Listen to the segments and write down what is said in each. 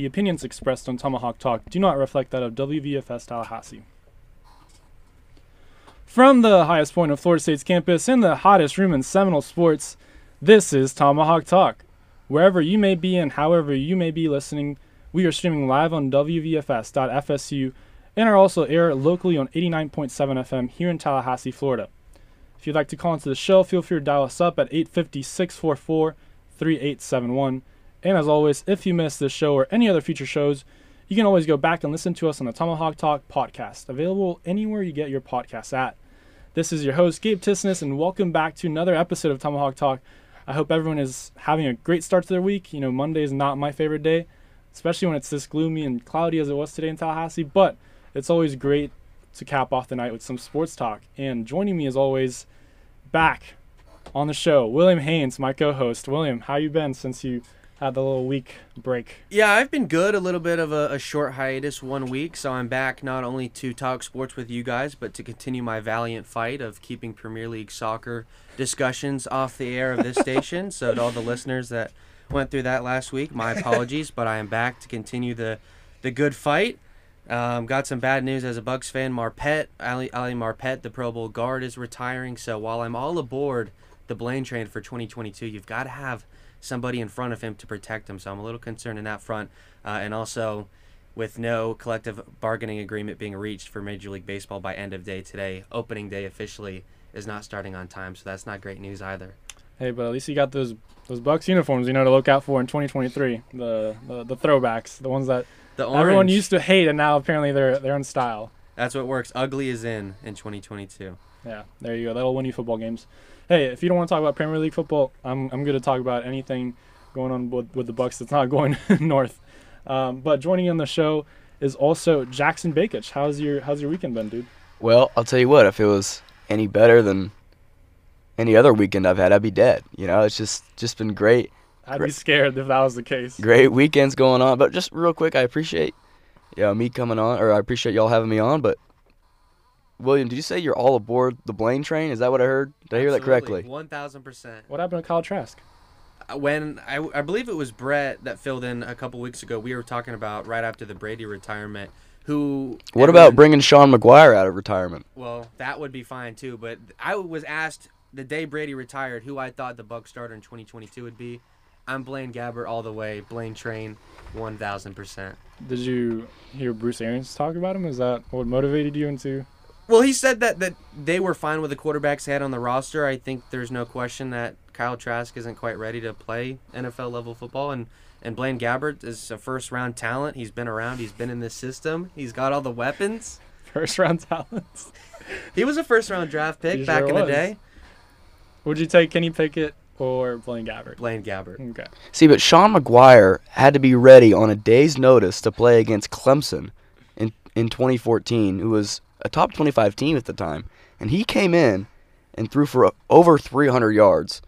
The opinions expressed on Tomahawk Talk do not reflect that of WVFS Tallahassee. From the highest point of Florida State's campus in the hottest room in Seminole sports, this is Tomahawk Talk. Wherever you may be and however you may be listening, we are streaming live on WVFS.FSU and are also aired locally on 89.7 FM here in Tallahassee, Florida. If you'd like to call into the show, feel free to dial us up at 850 644 3871. And as always, if you missed this show or any other future shows, you can always go back and listen to us on the Tomahawk Talk podcast, available anywhere you get your podcasts at. This is your host, Gabe Tisness, and welcome back to another episode of Tomahawk Talk. I hope everyone is having a great start to their week. You know, Monday is not my favorite day, especially when it's this gloomy and cloudy as it was today in Tallahassee, but it's always great to cap off the night with some sports talk. And joining me as always, back on the show, William Haynes, my co-host. William, how you been since you had the little week break? Yeah, I've been good. A little bit of a, a, short hiatus, one week, so I'm back not only to talk sports with you guys, but to continue my valiant fight of keeping Premier League soccer discussions off the air of this station. So to all the listeners that went through that last week, my apologies, but I am back to continue the the good fight. Um, got some bad news as a Bucks fan. Marpet, Ali, Ali Marpet, the Pro Bowl guard, is retiring. So while I'm all aboard the Blaine train for 2022, you've got to have somebody in front of him to protect him. So I'm a little concerned in that front. Uh, and also, with no collective bargaining agreement being reached for Major League Baseball by end of day today, opening day officially is not starting on time. So that's not great news either. Hey, but at least you got those those Bucks uniforms, you know, to look out for in 2023. The the, the throwbacks, the ones that the everyone used to hate, and now apparently they're they're in style. That's what works. Ugly is in in 2022. Yeah, there you go. That'll win you football games. Hey, if you don't want to talk about Premier League football, I'm I'm going to talk about anything going on with, with the Bucks that's not going north. Um, but joining on the show is also Jackson Bakich. How's your How's your weekend been, dude? Well, I'll tell you what. If it was any better than any other weekend I've had, I'd be dead. You know, it's just just been great. I'd great. be scared if that was the case. Great weekends going on, but just real quick, I appreciate you know, me coming on, or I appreciate y'all having me on. But William, did you say you're all aboard the Blaine train? Is that what I heard? Did I hear that correctly? One thousand percent. What happened to Kyle Trask? Uh, when I, I believe it was Brett that filled in a couple weeks ago, we were talking about right after the Brady retirement. Who? What everyone, about bringing Sean Maguire out of retirement? Well, that would be fine too. But I was asked the day Brady retired who I thought the Bucks starter in 2022 would be. I'm Blaine Gabbert all the way. Blaine Train, 1,000%. Did you hear Bruce Arians talk about him? Is that what motivated you into? Well, he said that, that they were fine with the quarterbacks they had on the roster. I think there's no question that Kyle Trask isn't quite ready to play NFL level football. And, and Blaine Gabbert is a first round talent. He's been around, he's been in this system, he's got all the weapons. First round talents. he was a first round draft pick back sure in was. the day. Would you take Kenny Pickett or Blaine Gabbert? Blaine Gabbert. Okay. See, but Sean Maguire had to be ready on a day's notice to play against Clemson in in 2014, who was a top 25 team at the time, and he came in and threw for over 300 yards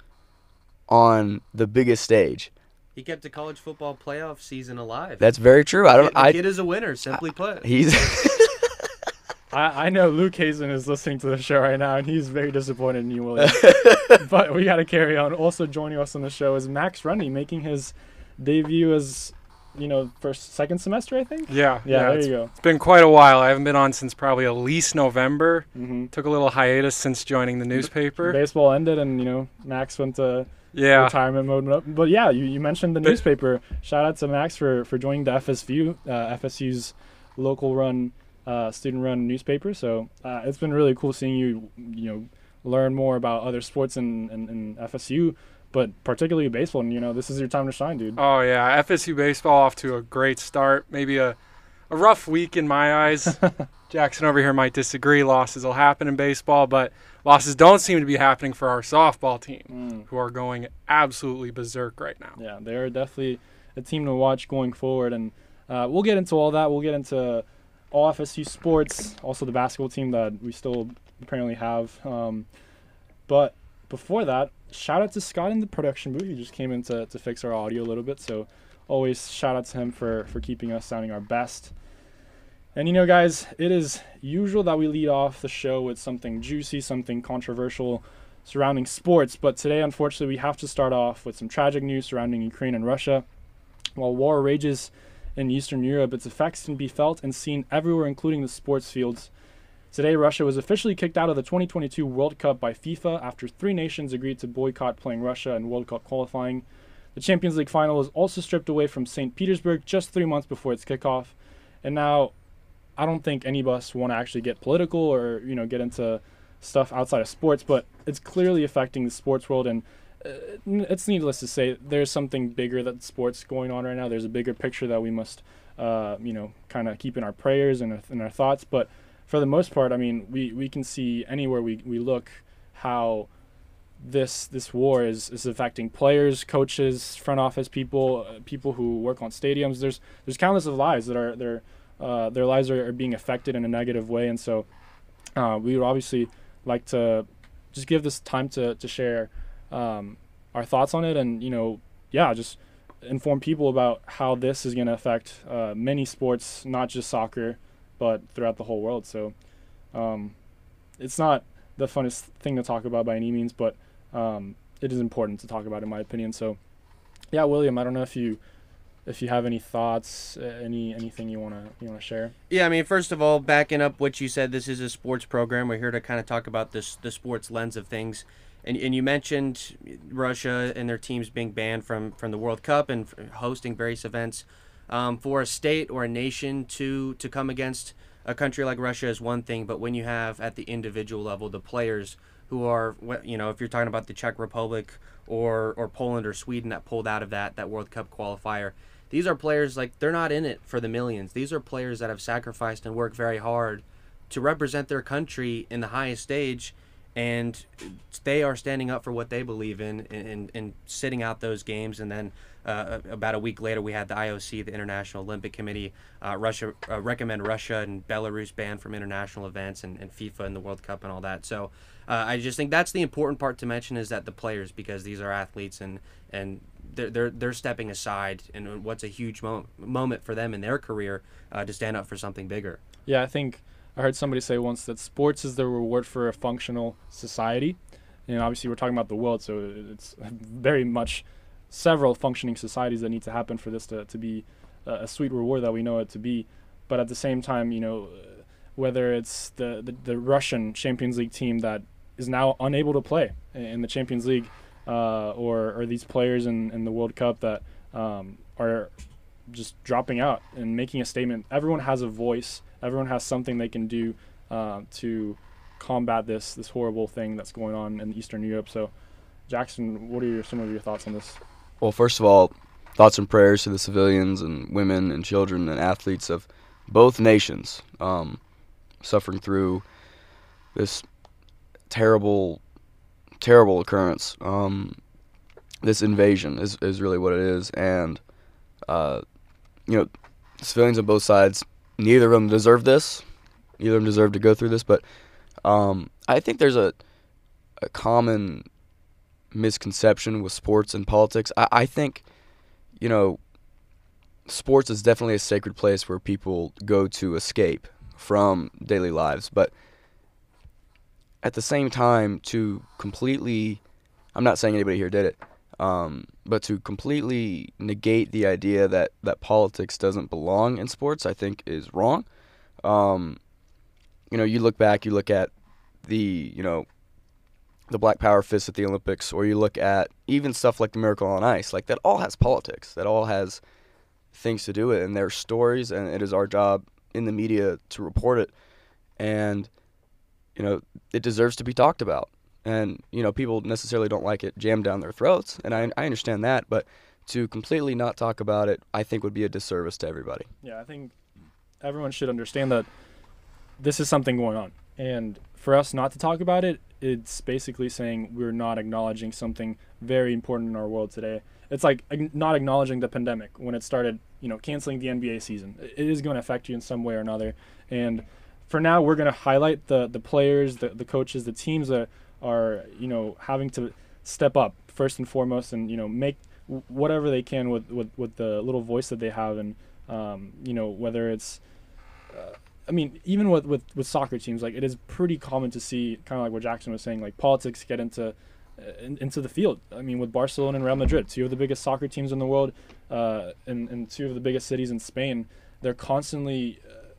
on the biggest stage. He kept the college football playoff season alive. That's very true. I don't. The I, kid is a winner. Simply put, he's. I, I know Luke Hazen is listening to the show right now, and he's very disappointed in you, William. but we got to carry on. Also joining us on the show is Max Rundy, making his debut as you know, first second semester, I think. Yeah, yeah. yeah there you go. It's been quite a while. I haven't been on since probably at least November. Mm-hmm. Took a little hiatus since joining the newspaper. Baseball ended, and you know, Max went to yeah retirement mode. But yeah, you, you mentioned the but, newspaper. Shout out to Max for for joining the FSU, uh, FSU's local run uh, student run newspaper. So uh, it's been really cool seeing you, you know, learn more about other sports in, in, in, FSU, but particularly baseball. And, you know, this is your time to shine, dude. Oh, yeah. FSU baseball off to a great start. Maybe a, a rough week in my eyes. Jackson over here might disagree. Losses will happen in baseball, but losses don't seem to be happening for our softball team, mm. who are going absolutely berserk right now. Yeah, they're definitely a team to watch going forward. And uh, we'll get into all that. We'll get into all FSU sports, also the basketball team that we still apparently have. Um, but before that, shout out to Scott in the production booth. He just came in to, to fix our audio a little bit. So always shout out to him for, for keeping us sounding our best. And you know, guys, it is usual that we lead off the show with something juicy, something controversial surrounding sports. But today, unfortunately, we have to start off with some tragic news surrounding Ukraine and Russia. While war rages in Eastern Europe, its effects can be felt and seen everywhere, including the sports fields. Today, Russia was officially kicked out of the 2022 World Cup by FIFA after three nations agreed to boycott playing Russia in World Cup qualifying. The Champions League final was also stripped away from St. Petersburg just three months before its kickoff. And now, I don't think any of us want to actually get political or you know get into stuff outside of sports, but it's clearly affecting the sports world. And uh, it's needless to say, there's something bigger than sports going on right now. There's a bigger picture that we must, uh, you know, kind of keep in our prayers and in our thoughts. But for the most part, I mean, we, we can see anywhere we, we look how this this war is, is affecting players, coaches, front office people, uh, people who work on stadiums. There's there's countless of lives that are their uh, their lives are, are, being affected in a negative way, and so uh, we would obviously like to just give this time to to share um, our thoughts on it, and you know, yeah, just inform people about how this is going to affect uh, many sports, not just soccer, but throughout the whole world. So um, it's not the funnest thing to talk about by any means, but um, it is important to talk about, in my opinion. So, yeah, William, I don't know if you if you have any thoughts, any anything you wanna you wanna share. Yeah, I mean, first of all, backing up what you said, this is a sports program. We're here to kind of talk about this the sports lens of things. And, and you mentioned Russia and their teams being banned from, from the World Cup and hosting various events. Um, for a state or a nation to to come against a country like Russia is one thing, but when you have at the individual level the players who are you know if you're talking about the Czech Republic or or Poland or Sweden that pulled out of that that World Cup qualifier, these are players like they're not in it for the millions. These are players that have sacrificed and worked very hard to represent their country in the highest stage and they are standing up for what they believe in and, and, sitting out those games. And then uh, about a week later, we had the IOC, the International Olympic Committee, uh, Russia uh, recommend Russia and Belarus banned from international events and, and, FIFA and the World Cup and all that. So uh, I just think that's the important part to mention is that the players, because these are athletes and and they're they're, they're stepping aside and what's a huge mo- moment for them in their career uh, to stand up for something bigger. Yeah, I think I heard somebody say once that sports is the reward for a functional society. And obviously, we're talking about the world, so it's very much several functioning societies that need to happen for this to, to be a, sweet reward that we know it to be. But at the same time, you know, whether it's the, the, the Russian Champions League team that is now unable to play in the Champions League, uh, or, or these players in, in the World Cup that um, are just dropping out and making a statement. Everyone has a voice everyone has something they can do uh, to combat this this horrible thing that's going on in Eastern Europe. So, Jackson, what are your, some of your thoughts on this? Well, first of all, thoughts and prayers to the civilians and women and children and athletes of both nations um, suffering through this terrible, terrible occurrence. Um, this invasion is, is really what it is, and uh, you know, civilians on both sides neither of them deserve this. Neither of them deserve to go through this, but um, I think there's a a common misconception with sports and politics. I, I think, you know, sports is definitely a sacred place where people go to escape from daily lives, but at the same time, to completely, I'm not saying anybody here did it, um, but to completely negate the idea that, that politics doesn't belong in sports, I think is wrong. Um, you know, you look back, you look at the, you know, the Black Power fist at the Olympics, or you look at even stuff like the Miracle on Ice, like that all has politics, that all has things to do with it, and there are stories, and it is our job in the media to report it, and you know, it deserves to be talked about and you know people necessarily don't like it jammed down their throats, and I I understand that, but to completely not talk about it, I think would be a disservice to everybody. Yeah, I think everyone should understand that this is something going on, and for us not to talk about it, it's basically saying we're not acknowledging something very important in our world today. It's like not acknowledging the pandemic when it started, you know, canceling the NBA season. It is going to affect you in some way or another. And for now, we're going to highlight the the players, the the coaches, the teams that are you know having to step up first and foremost and you know make whatever they can with, with, with the little voice that they have and um, you know whether it's uh, I mean even with, with, with soccer teams like it is pretty common to see kind of like what Jackson was saying like politics get into in, into the field. I mean, with Barcelona and Real Madrid, two of the biggest soccer teams in the world, uh, and, and two of the biggest cities in Spain, they're constantly uh,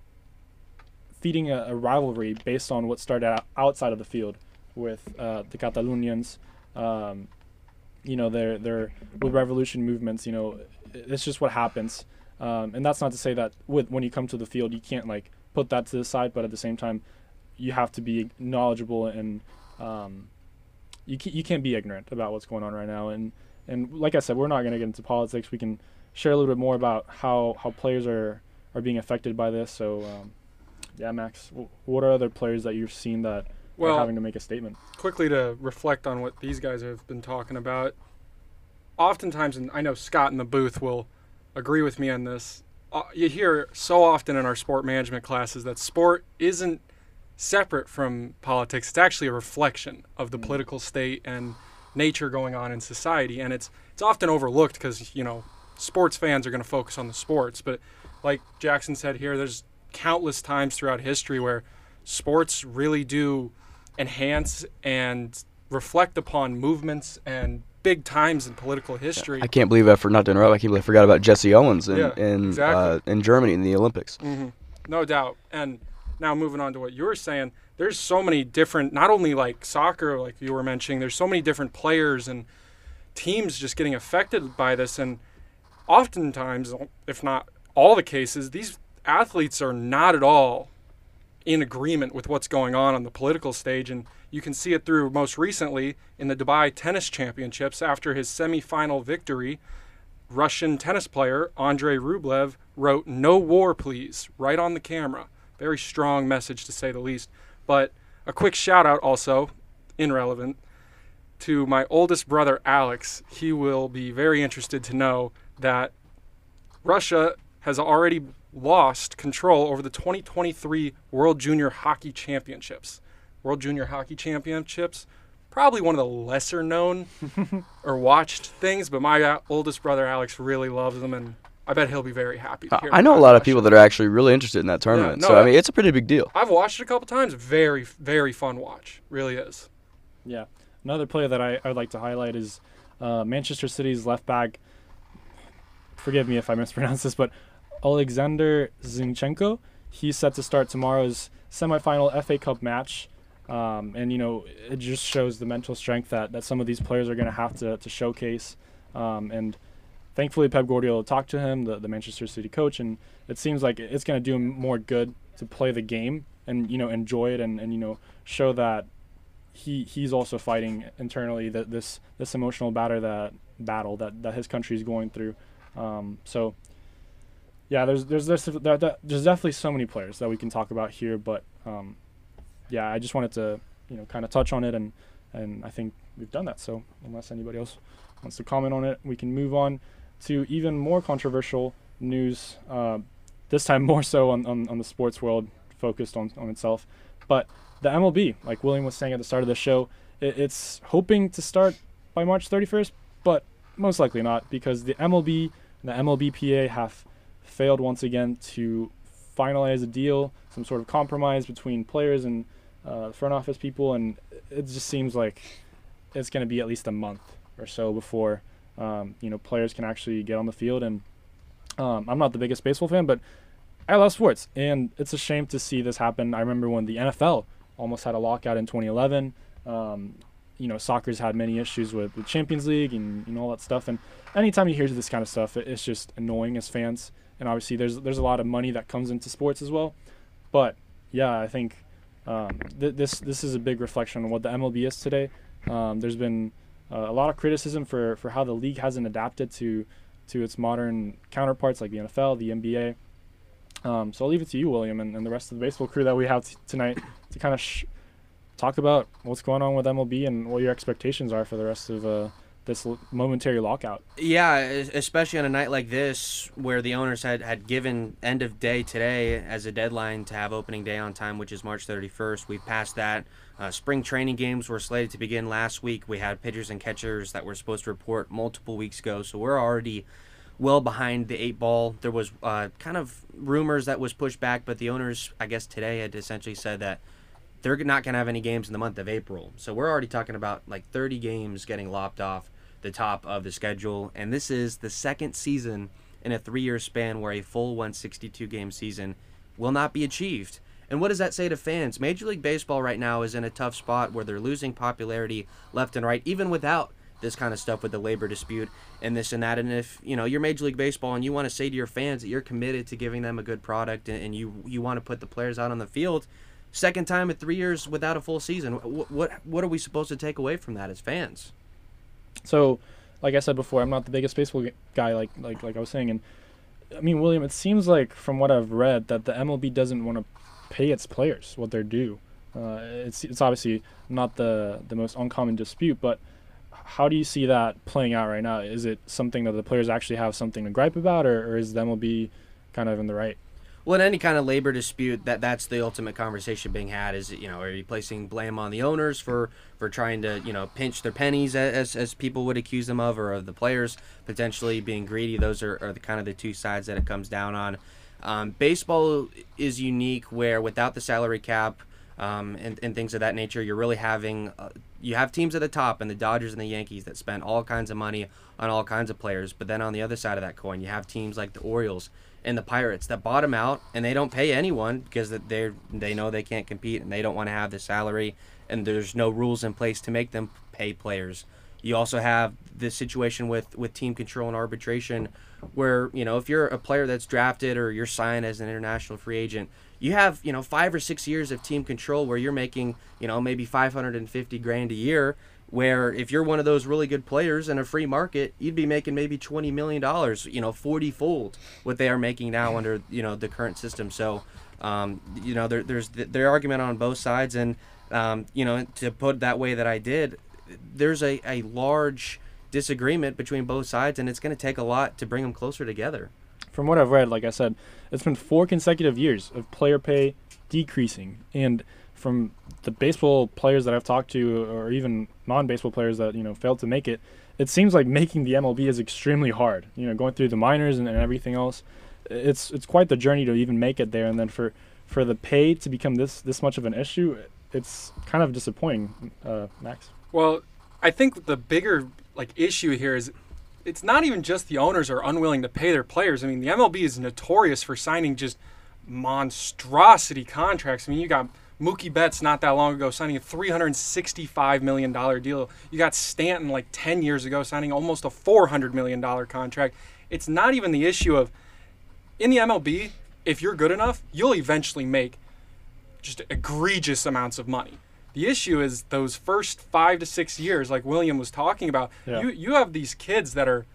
feeding a, a, rivalry based on what started outside of the field with uh, the Catalonians. Um, you know, they're they're with revolution movements. You know, it's just what happens. Um, and that's not to say that with when you come to the field, you can't like put that to the side, but at the same time, you have to be knowledgeable and um, you can, you can't be ignorant about what's going on right now. And and like I said, we're not going to get into politics. We can share a little bit more about how how players are are being affected by this. So um, yeah, Max, what are other players that you've seen that well, having to make a statement? Quickly to reflect on what these guys have been talking about. Oftentimes, and I know Scott in the booth will agree with me on this. Uh, you hear so often in our sport management classes that sport isn't separate from politics. It's actually a reflection of the mm. political state and nature going on in society, and it's it's often overlooked because you know sports fans are going to focus on the sports, but like Jackson said here, there's countless times throughout history where sports really do enhance and reflect upon movements and big times in political history. I can't believe I for not to interrupt. I can't believe I forgot about Jesse Owens in yeah, in, exactly. uh, in Germany in the Olympics. Mm-hmm. No doubt, and now moving on to what you were saying, there's so many different, not only like soccer, like you were mentioning, there's so many different players and teams just getting affected by this. And oftentimes, if not all the cases, these athletes are not at all in agreement with what's going on on the political stage. And you can see it through most recently in the Dubai Tennis Championships after his semifinal victory. Russian tennis player Andrei Rublev wrote, No war, please, right on the camera. Very strong message to say the least. But a quick shout out also, irrelevant, to my oldest brother Alex. He will be very interested to know that Russia has already lost control over the 2023 World Junior Hockey Championships. World Junior Hockey Championships, probably one of the lesser known or watched things, but my oldest brother Alex really loves them and I bet he'll be very happy. I know a lot of people that are actually really interested in that tournament. Yeah, no, so I mean, it's a pretty big deal. I've watched it a couple times. Very, very fun watch. Really is. Yeah. Another player that I, I'd like to highlight is uh, Manchester City's left back. Forgive me if I mispronounce this, but Alexander Zinchenko. He's set to start tomorrow's semifinal FA Cup match. Um, and, you know, it just shows the mental strength that, that some of these players are going to have to, showcase. Um, and thankfully Pep Guardiola talked to him, the, the Manchester City coach, and it seems like it's going to do him more good to play the game and you know enjoy it and, and you know show that he he's also fighting internally that this this emotional battle that battle that, that his country is going through. Um, so yeah, there's there's there's, there, there's definitely so many players that we can talk about here, but um, yeah, I just wanted to you know kind of touch on it and and I think we've done that. So unless anybody else wants to comment on it, we can move on to even more controversial news, uh, this time more so on, on, on, the sports world, focused on, on itself. But the MLB, like William was saying at the start of the show, it, it's hoping to start by March 31st, but most likely not because the MLB and the MLBPA have failed once again to finalize a deal, some sort of compromise between players and uh, front office people, and it just seems like it's going to be at least a month or so before um, you know players can actually get on the field. And um, I'm not the biggest baseball fan, but I love sports, and it's a shame to see this happen. I remember when the NFL almost had a lockout in 2011. Um, you know, soccer's had many issues with the Champions League and you know all that stuff. And anytime you hear this kind of stuff, it, it's just annoying as fans. And obviously, there's there's a lot of money that comes into sports as well. But yeah, I think um, th- this this is a big reflection on what the MLB is today. Um, there's been uh, a lot of criticism for, for how the league hasn't adapted to to its modern counterparts like the NFL, the NBA. Um, so I'll leave it to you, William, and, and the rest of the baseball crew that we have t- tonight to kind of sh- talk about what's going on with MLB and what your expectations are for the rest of uh, this momentary lockout. Yeah, especially on a night like this where the owners had, had given end of day today as a deadline to have opening day on time, which is March 31st. We've passed that. Uh, spring training games were slated to begin last week. We had pitchers and catchers that were supposed to report multiple weeks ago, so we're already well behind the eight ball. There was uh, kind of rumors that was pushed back, but the owners, I guess today, had essentially said that they're not going to have any games in the month of April. So we're already talking about like 30 games getting lopped off the top of the schedule. And this is the second season in a three year span where a full 162 game season will not be achieved. And what does that say to fans? Major League Baseball right now is in a tough spot where they're losing popularity left and right, even without this kind of stuff with the labor dispute and this and that. And if you know you're Major League Baseball and you want to say to your fans that you're committed to giving them a good product and, and you you want to put the players out on the field, second time in three years without a full season, what what, what are we supposed to take away from that as fans? So, like I said before, I'm not the biggest baseball guy, like like like I was saying, and I mean, William, it seems like from what I've read that the MLB doesn't want to pay its players what they're due. Uh, it's it's obviously not the the most uncommon dispute, but how do you see that playing out right now? Is it something that the players actually have something to gripe about, or, or is the MLB kind of in the right? Well, in any kind of labor dispute, that that's the ultimate conversation being had. Is you know, are you placing blame on the owners for for trying to you know pinch their pennies as as people would accuse them of, or of the players potentially being greedy? Those are, are the kind of the two sides that it comes down on. Um, baseball is unique where without the salary cap um, and, and things of that nature, you're really having uh, you have teams at the top and the Dodgers and the Yankees that spend all kinds of money on all kinds of players. But then on the other side of that coin, you have teams like the Orioles and the Pirates that bottom out and they don't pay anyone because they they know they can't compete and they don't want to have the salary and there's no rules in place to make them pay players. You also have the situation with with team control and arbitration where, you know, if you're a player that's drafted or you're signed as an international free agent, you have, you know, 5 or 6 years of team control where you're making, you know, maybe 550 grand a year where if you're one of those really good players in a free market, you'd be making maybe twenty million dollars, you know, forty fold what they are making now under you know the current system. So, um, you know, there, there's their argument on both sides, and um, you know, to put that way that I did, there's a, a large disagreement between both sides, and it's going to take a lot to bring them closer together. From what I've read, like I said, it's been four consecutive years of player pay decreasing, and from the baseball players that I've talked to, or even non-baseball players that you know failed to make it, it seems like making the MLB is extremely hard. You know, going through the minors and, and everything else, it's it's quite the journey to even make it there. And then for for the pay to become this this much of an issue, it's kind of disappointing, uh, Max. Well, I think the bigger like issue here is it's not even just the owners are unwilling to pay their players. I mean, the MLB is notorious for signing just monstrosity contracts. I mean, you got Mookie Betts not that long ago signing a $365 million deal. You got Stanton like 10 years ago signing almost a $400 million contract. It's not even the issue of, in the MLB, if you're good enough, you'll eventually make just egregious amounts of money. The issue is those first five to six years, like William was talking about, yeah. you, you have these kids that are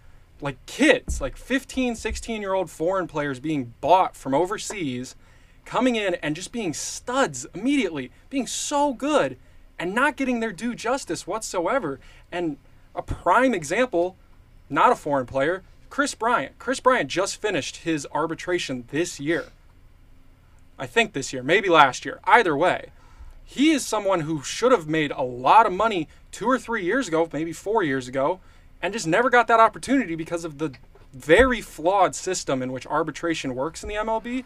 like kids, like 15, 16 year old foreign players being bought from overseas – coming in and just being studs immediately, being so good and not getting their due justice whatsoever. And a prime example, not a foreign player, Kris Bryant. Kris Bryant just finished his arbitration this year. I think this year, maybe last year. Either way, he is someone who should have made a lot of money two or three years ago, maybe four years ago, and just never got that opportunity because of the very flawed system in which arbitration works in the MLB.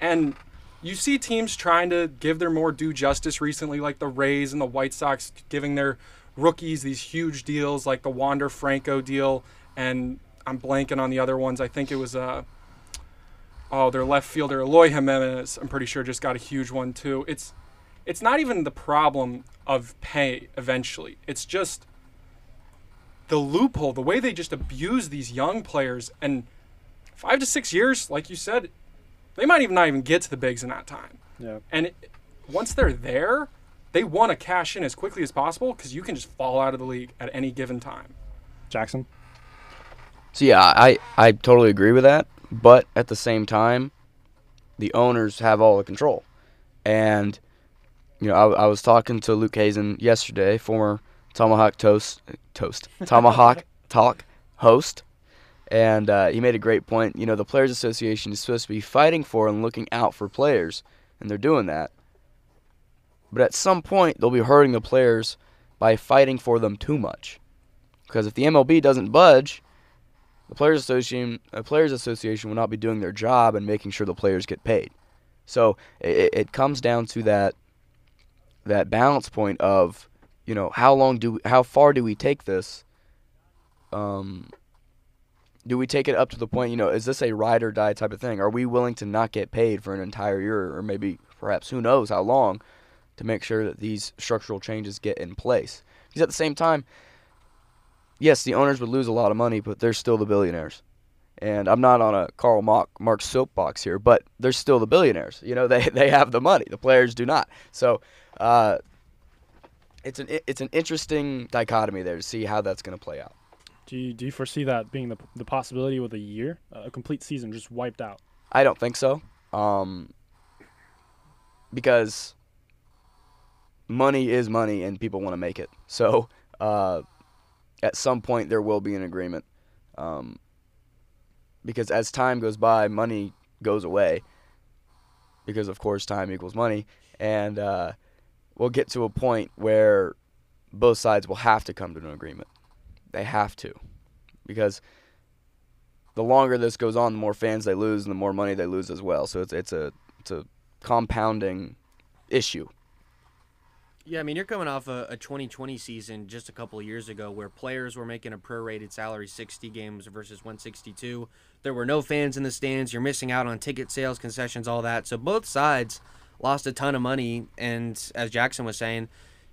And you see teams trying to give their more due justice recently, like the Rays and the White Sox giving their rookies these huge deals, like the Wander Franco deal, and I'm blanking on the other ones. I think it was uh, oh their left fielder Eloy Jimenez. I'm pretty sure just got a huge one too. It's it's not even the problem of pay eventually. It's just the loophole, the way they just abuse these young players and five to six years, like you said, they might even not even get to the bigs in that time. Yeah. And it, once they're there, they want to cash in as quickly as possible because you can just fall out of the league at any given time. Jackson. So yeah, I I totally agree with that, but at the same time, the owners have all the control, and you know I, I was talking to Luke Hazen yesterday, former Tomahawk Toast Toast Tomahawk Talk host, and uh, he made a great point. You know, the Players Association is supposed to be fighting for and looking out for players, and they're doing that. But at some point, they'll be hurting the players by fighting for them too much. Because if the MLB doesn't budge, the Players Association, the Players Association will not be doing their job and making sure the players get paid. So it, it comes down to that that balance point of, you know, how long do how far do we take this? Um, do we take it up to the point, you know, is this a ride or die type of thing? Are we willing to not get paid for an entire year or maybe perhaps who knows how long to make sure that these structural changes get in place? Because at the same time, yes, the owners would lose a lot of money, but they're still the billionaires. And I'm not on a Karl Marx soapbox here, but they're still the billionaires. You know, they they have the money. The players do not. So, uh, it's an it's an interesting dichotomy there to see how that's going to play out. Do you, do you foresee that being the, the possibility with a year, a complete season just wiped out? I don't think so. Um, because money is money and people want to make it. So uh, at some point there will be an agreement. Um, because as time goes by, money goes away. Because of course time equals money, and uh, we'll get to a point where both sides will have to come to an agreement. They have to, because the longer this goes on, the more fans they lose, and the more money they lose as well. So it's it's a it's a compounding issue. Yeah, I mean, you're coming off a, a 2020 season just a couple years ago where players were making a prorated salary 60 games versus 162. There were no fans in the stands. You're missing out on ticket sales, concessions, all that. So both sides lost a ton of money. And as Jackson was saying,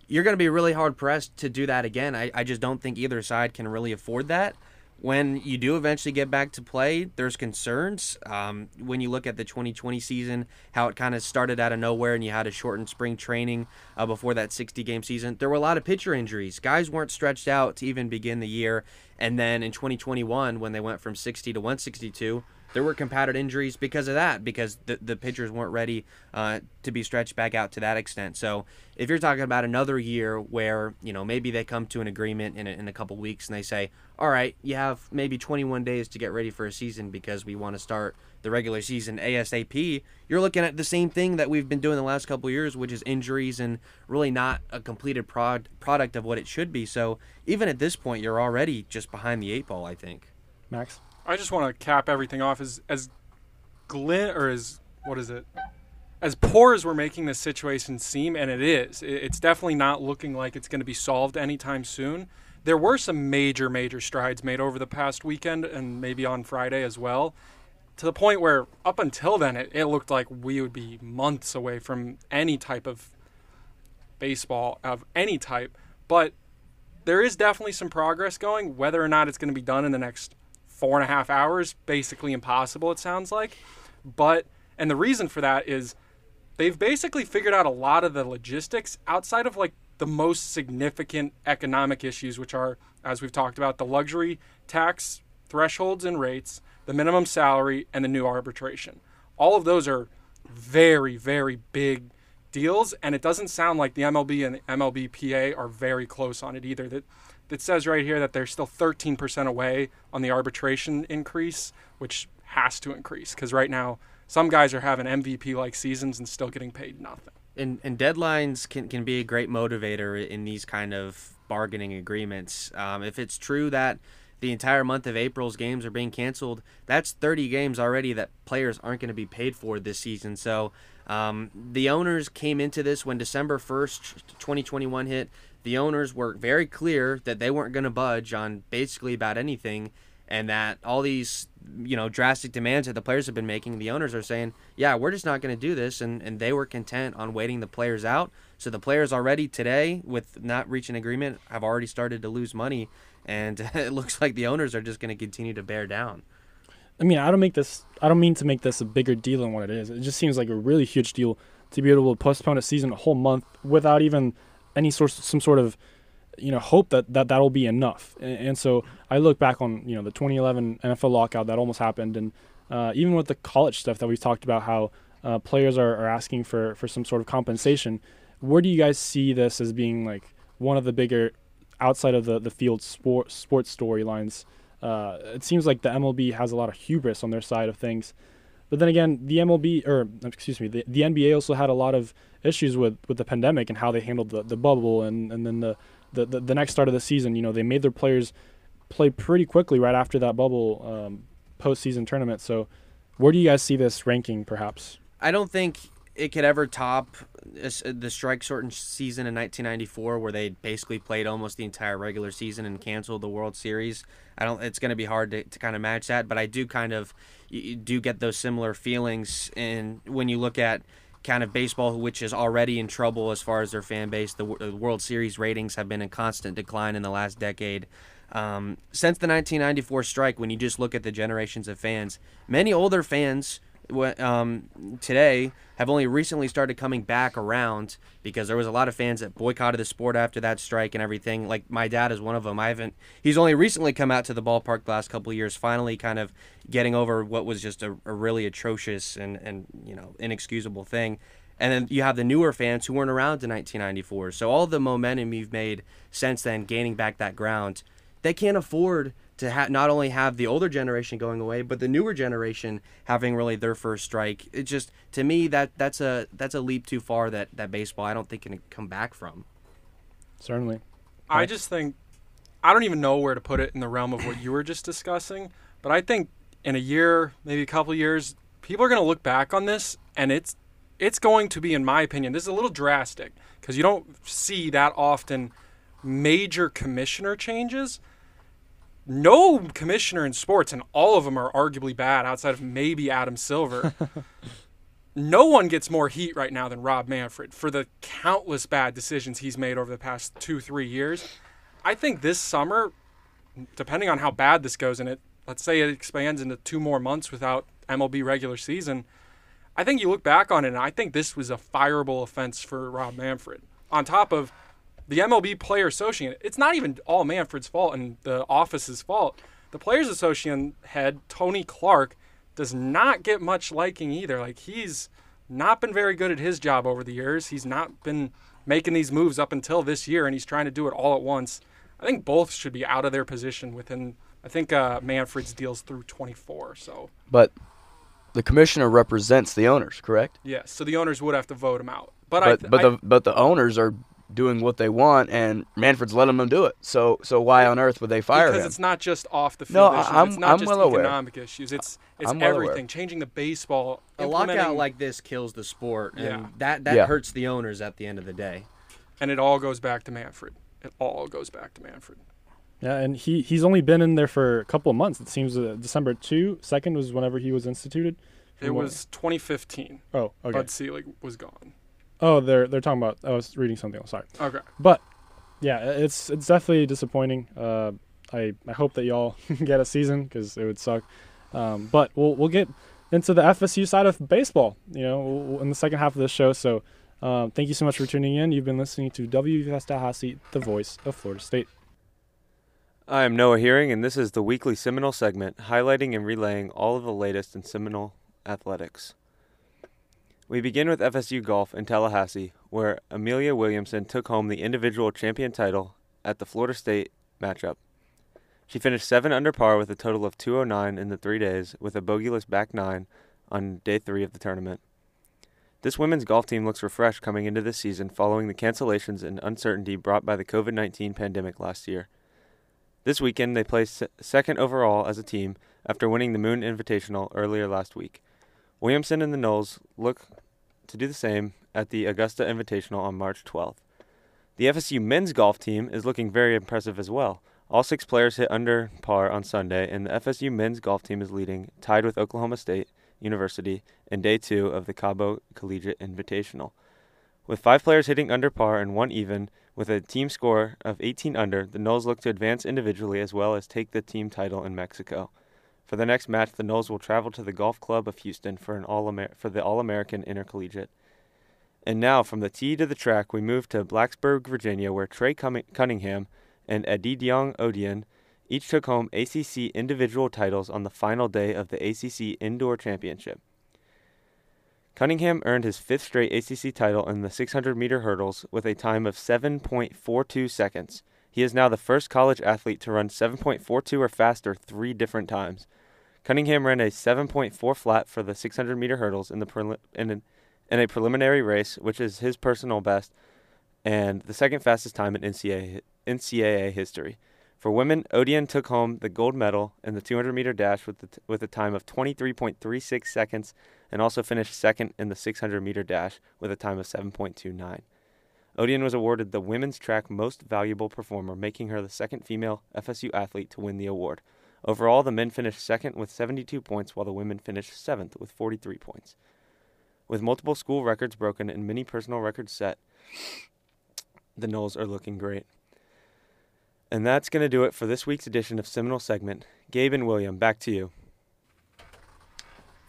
you're going to be really hard pressed to do that again. I, I just don't think either side can really afford that. When you do eventually get back to play, there's concerns. Um, when you look at the 2020 season, how it kind of started out of nowhere and you had a shortened spring training uh, before that 60 game season, there were a lot of pitcher injuries. Guys weren't stretched out to even begin the year. And then in 2021, when they went from 60 to 162, there were compounded injuries because of that, because the, the pitchers weren't ready uh, to be stretched back out to that extent. So if you're talking about another year where, you know, maybe they come to an agreement in a, in a couple weeks and they say, all right, you have maybe 21 days to get ready for a season because we want to start the regular season ASAP, you're looking at the same thing that we've been doing the last couple years, which is injuries and really not a completed prod, product of what it should be. So even at this point, you're already just behind the eight ball, I think. Max? I just want to cap everything off as as glint or as what is it? As poor as we're making this situation seem, and it is, it's definitely not looking like it's going to be solved anytime soon. There were some major, major strides made over the past weekend and maybe on Friday as well, to the point where up until then it, it looked like we would be months away from any type of baseball of any type. But there is definitely some progress going. Whether or not it's going to be done in the next four and a half hours, basically impossible, it sounds like. But, and the reason for that is they've basically figured out a lot of the logistics outside of like the most significant economic issues, which are, as we've talked about, the luxury tax thresholds and rates, the minimum salary, and the new arbitration. All of those are very, very big deals, and it doesn't sound like the MLB and the MLBPA are very close on it either. That it says right here that they're still 13% away on the arbitration increase, which has to increase because right now some guys are having MVP like seasons and still getting paid nothing. And, and deadlines can, can be a great motivator in these kind of bargaining agreements. Um, if it's true that the entire month of April's games are being canceled, that's 30 games already that players aren't going to be paid for this season. So um, the owners came into this when December 1st, 2021 hit the owners were very clear that they weren't going to budge on basically about anything and that all these you know drastic demands that the players have been making the owners are saying yeah we're just not going to do this and, and they were content on waiting the players out. So the players already today with not reaching agreement have already started to lose money and it looks like the owners are just going to continue to bear down. I mean i don't make this i don't mean to make this a bigger deal than what it is. It just seems like a really huge deal to be able to postpone a season a whole month without even any sort some sort of you know hope that that that'll be enough. And, and, so I look back on you know the 2011 NFL lockout that almost happened, and uh, even with the college stuff that we've talked about, how uh, players are, are asking for for some sort of compensation. Where do you guys see this as being like one of the bigger outside of the the field sport sports storylines? Uh, it seems like the MLB has a lot of hubris on their side of things. But then again, the MLB or excuse me, the, the NBA also had a lot of issues with, with the pandemic and how they handled the, the bubble and, and then the, the, the, the next start of the season. You know, they made their players play pretty quickly right after that bubble um, postseason tournament. So, where do you guys see this ranking, perhaps? I don't think it could ever top the strike shortened season in 1994, where they basically played almost the entire regular season and canceled the World Series. I don't. It's going to be hard to, to kind of match that, but I do kind of do get those similar feelings. And when you look at kind of baseball, which is already in trouble as far as their fan base, the, the World Series ratings have been in constant decline in the last decade. Um, since the 1994 strike, when you just look at the generations of fans, many older fans um, today have only recently started coming back around because there was a lot of fans that boycotted the sport after that strike and everything. Like my dad is one of them. I haven't. He's only recently come out to the ballpark the last couple of years, finally kind of getting over what was just a, a really atrocious and and you know inexcusable thing. And then you have the newer fans who weren't around in 1994. So all the momentum you've made since then, gaining back that ground, they can't afford to ha- not only have the older generation going away, but the newer generation having really their first strike. It just to me that that's a that's a leap too far that that baseball I don't think can come back from. Certainly. I just think I don't even know where to put it in the realm of what you were just discussing, but I think in a year, maybe a couple years, people are going to look back on this and it's it's going to be in my opinion, this is a little drastic because you don't see that often major commissioner changes no commissioner in sports, and all of them are arguably bad outside of maybe Adam Silver. no one gets more heat right now than Rob Manfred for the countless bad decisions he's made over the past two, three years. I think this summer, depending on how bad this goes, and it let's say it expands into two more months without MLB regular season, I think you look back on it, and I think this was a fireable offense for Rob Manfred. On top of the MLB Player Association, it's not even all Manfred's fault and the office's fault. The Players Association head, Tony Clark, does not get much liking either. Like, he's not been very good at his job over the years. He's not been making these moves up until this year, and he's trying to do it all at once. I think both should be out of their position within. I think uh, Manfred's deals through 24. So, but the commissioner represents the owners, correct? Yes. So the owners would have to vote him out. But but, I, but I, the but the owners are doing what they want, and Manfred's letting them do it. So so why on earth would they fire because him? Because it's not just off the No, field issues. I'm- it's not I'm just well aware. economic issues. It's it's I'm well aware. everything. Changing the baseball. A lockout like this kills the sport, and Yeah. that that Yeah. hurts the owners at the end of the day. and it all goes back to Manfred. It all goes back to Manfred. Yeah, and he he's only been in there for a couple of months. It seems uh, December two second was whenever he was instituted. It what- was 2015. Oh, okay. Bud Selig was gone. Oh, they're they're talking about. I was reading something else. Sorry. Okay. But yeah, it's it's definitely disappointing. Uh, I I hope that y'all get a season because it would suck. Um, but we'll we'll get into the FSU side of baseball. You know, we'll- we'll- in the second half of this show. So. Um, thank you so much for tuning in. You've been listening to WVS Tallahassee, the voice of Florida State. I am Noah Hearing, and this is the weekly Seminole segment highlighting and relaying all of the latest in Seminole athletics. We begin with FSU golf in Tallahassee, where Amelia Williamson took home the individual champion title at the Florida State matchup. She finished 7 under par with a total of 209 in the three days, with a bogeyless back nine on day three of the tournament. This women's golf team looks refreshed coming into this season following the cancellations and uncertainty brought by the COVID 19 pandemic last year. This weekend, they placed second overall as a team after winning the Moon Invitational earlier last week. Williamson and the Noles look to do the same at the Augusta Invitational on March 12th. The FSU men's golf team is looking very impressive as well. All six players hit under par on Sunday, and the FSU men's golf team is leading, tied with Oklahoma State University in day two of the Cabo Collegiate Invitational. With five players hitting under par and one even, with a team score of 18 under, the Noles look to advance individually as well as take the team title in Mexico. For the next match, the Noles will travel to the Golf Club of Houston for an all for the All American Intercollegiate. And now, from the tee to the track, we move to Blacksburg, Virginia, where Trey Cunningham and Edidiong Odiong each took home ACC individual titles on the final day of the ACC Indoor Championship. Cunningham earned his fifth straight ACC title in the 600 meter hurdles with a time of 7.42 seconds. He is now the first college athlete to run 7.42 or faster three different times. Cunningham ran a 7.4 flat for the 600 meter hurdles in the prelim- in, an, in a preliminary race, which is his personal best and the second fastest time in NCAA, NCAA history. For women, Odiong took home the gold medal in the 200 meter dash with, t- with a time of 23.36 seconds and also finished second in the 600 meter dash with a time of 7.29. Odiong was awarded the Women's Track Most Valuable Performer, making her the second female FSU athlete to win the award. Overall, the men finished second with 72 points, while the women finished seventh with 43 points. With multiple school records broken and many personal records set, the Noles are looking great. And that's going to do it for this week's edition of Seminole Segment. Gabe and William, back to you.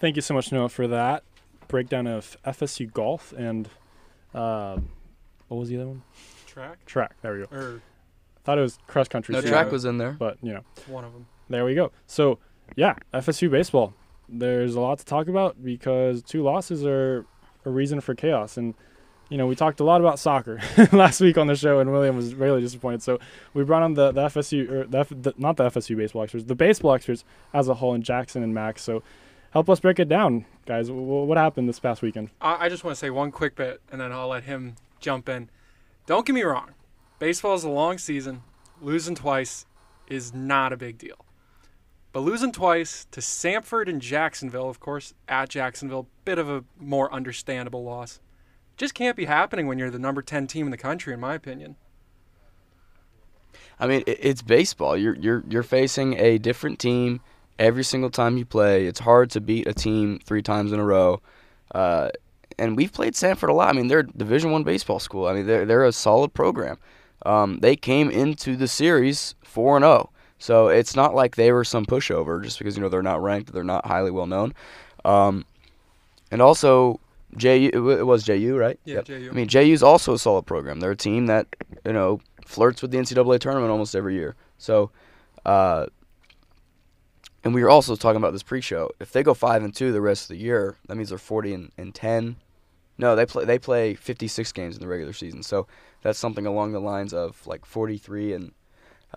Thank you so much, Noah, for that breakdown of FSU golf and um, what was the other one? Track Track. There we go. or Thought it was cross country, No too, track was in there. but you know, one of them. There we go. So yeah, FSU baseball. There's a lot to talk about because two losses are a reason for chaos, and you know we talked a lot about soccer last week on the show, and William was really disappointed. So we brought on the, the FSU or er, the, F, the not the FSU baseball experts, the baseball experts as a whole, and Jackson and Max. So help us break it down, guys. W- what happened this past weekend? I, I just want to say one quick bit, and then I'll let him jump in. Don't get me wrong, baseball is a long season. Losing twice is not a big deal. But losing twice to Samford and Jacksonville, of course, at Jacksonville, bit of a more understandable loss. Just can't be happening when you're the number 10 team in the country, in my opinion. I mean, it's baseball. You're you're you're facing a different team every single time you play. It's hard to beat a team three times in a row. Uh, and we've played Samford a lot. I mean, they're Division One baseball school. I mean, they're they're a solid program. Um, they came into the series four and zero, so it's not like they were some pushover just because you know they're not ranked, they're not highly well known. Um, and also, JU it was JU right? Yeah, JU. I mean, JU's also a solid program. They're a team that you know flirts with the NCAA tournament almost every year. So, uh, and we were also talking about this pre-show. If they go five and two the rest of the year, that means they're forty and, and ten. No, they play they play fifty six games in the regular season. So that's something along the lines of like forty three and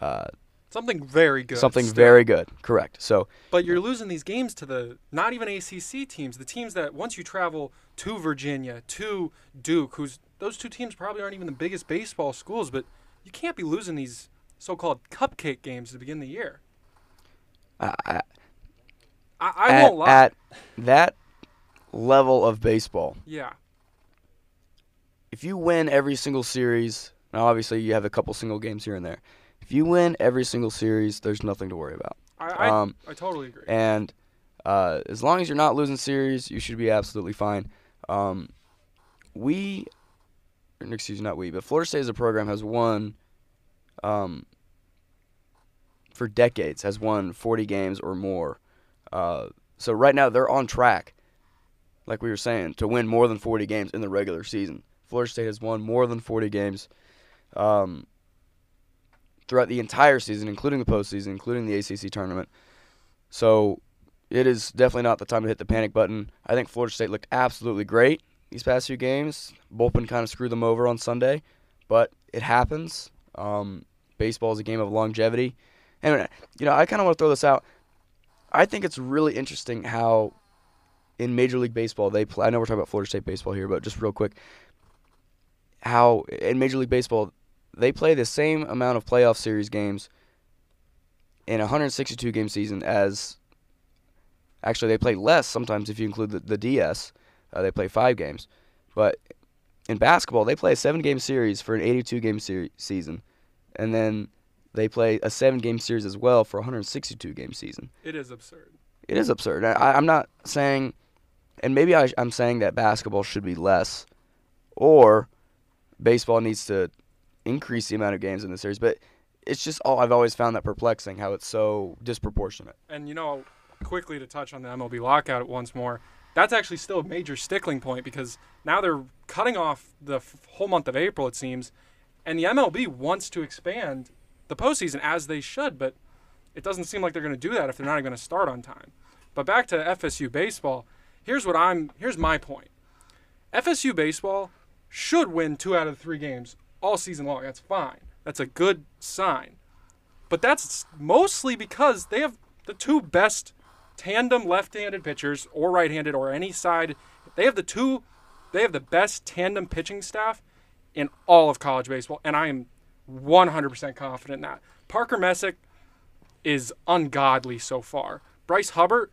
uh, Something very good. something still. very good. Correct. So But you're losing these games to the not even ACC teams, the teams that once you travel to Virginia, to Duke, who's those two teams probably aren't even the biggest baseball schools, but you can't be losing these so-called cupcake games to begin the year. I, I, I, I at, won't lie. at that level of baseball, yeah, if you win every single series, now obviously you have a couple single games here and there. If you win every single series, there's nothing to worry about. I, I, Um, I totally agree. And uh, as long as you're not losing series, you should be absolutely fine. Um, we, excuse me, not we, but Florida State as a program has won, um, for decades, has won 40 games or more. Uh, so right now they're on track, like we were saying, to win more than 40 games in the regular season. Florida State has won more than 40 games um, throughout the entire season, including the postseason, including the ACC tournament. So it is definitely not the time to hit the panic button. I think Florida State looked absolutely great these past few games. Bullpen kind of screwed them over on Sunday, but it happens. Um, baseball is a game of longevity. And, you know, I kind of want to throw this out. I think it's really interesting how in Major League Baseball they play. I know we're talking about Florida State baseball here, but just real quick, how in Major League Baseball they play the same amount of playoff series games in a 162 game season as actually they play less sometimes if you include the, the DS. Uh, they play five games, but in basketball they play a seven game series for an 82 game season, and then they play a seven game series as well for a 162 game season. it is absurd. It is absurd. I, I'm not saying, and maybe I, I'm saying that basketball should be less, or baseball needs to increase the amount of games in the series. But it's just all I've always found that perplexing how it's so disproportionate. And you know, quickly to touch on the MLB lockout once more, that's actually still a major stickling point because now they're cutting off the f- whole month of April, it seems, and the MLB wants to expand the postseason as they should, but it doesn't seem like they're going to do that if they're not going to start on time. But back to FSU baseball, here's what I'm here's my point. FSU baseball should win two out of three games all season long. That's fine. That's a good sign. But that's mostly because they have the two best tandem left-handed pitchers or right-handed or any side. They have the two they have the best tandem pitching staff in all of college baseball and I am 100% confident in that. Parker Messick is ungodly so far. Bryce Hubbart,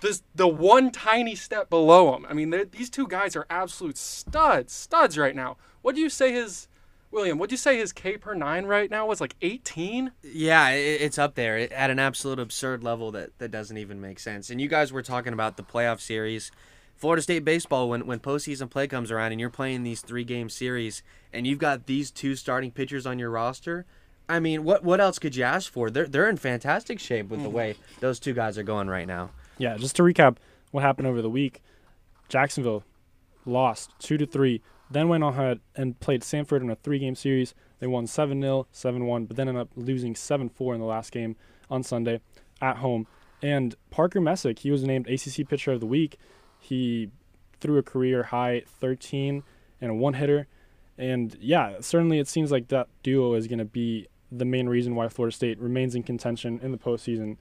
this, the one tiny step below him. I mean, these two guys are absolute studs, studs right now. What do you say his, William? What do you say his K per nine right now was like 18? Yeah, it, it's up there at an absolute absurd level that, that doesn't even make sense. And you guys were talking about the playoff series. Florida State baseball, when, when postseason play comes around and you're playing these three game series and you've got these two starting pitchers on your roster, I mean, what what else could you ask for? They're, they're in fantastic shape with the mm. way those two guys are going right now. Yeah, just to recap what happened over the week, Jacksonville lost two to three, then went on and played Samford in a three-game series. They won 7-0, 7-1, but then ended up losing 7-4 in the last game on Sunday at home. And Parker Messick, he was named ACC Pitcher of the Week. He threw a career high 13 and a one-hitter. And yeah, certainly it seems like that duo is going to be the main reason why Florida State remains in contention in the postseason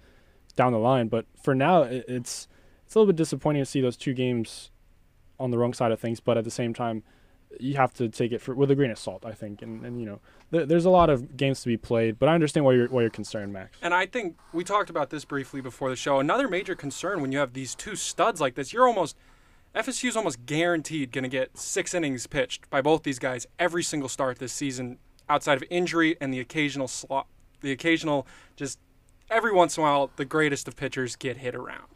down the line. But for now, it, it's it's a little bit disappointing to see those two games on the wrong side of things. But at the same time, you have to take it for, with a grain of salt, I think. And, and you know, th- there's a lot of games to be played. But I understand why you're why you're concerned, Max. And I think we talked about this briefly before the show. Another major concern when you have these two studs like this, you're almost FSU's almost guaranteed going to get six innings pitched by both these guys every single start this season, outside of injury and the occasional slot, the occasional just every once in a while the greatest of pitchers get hit around.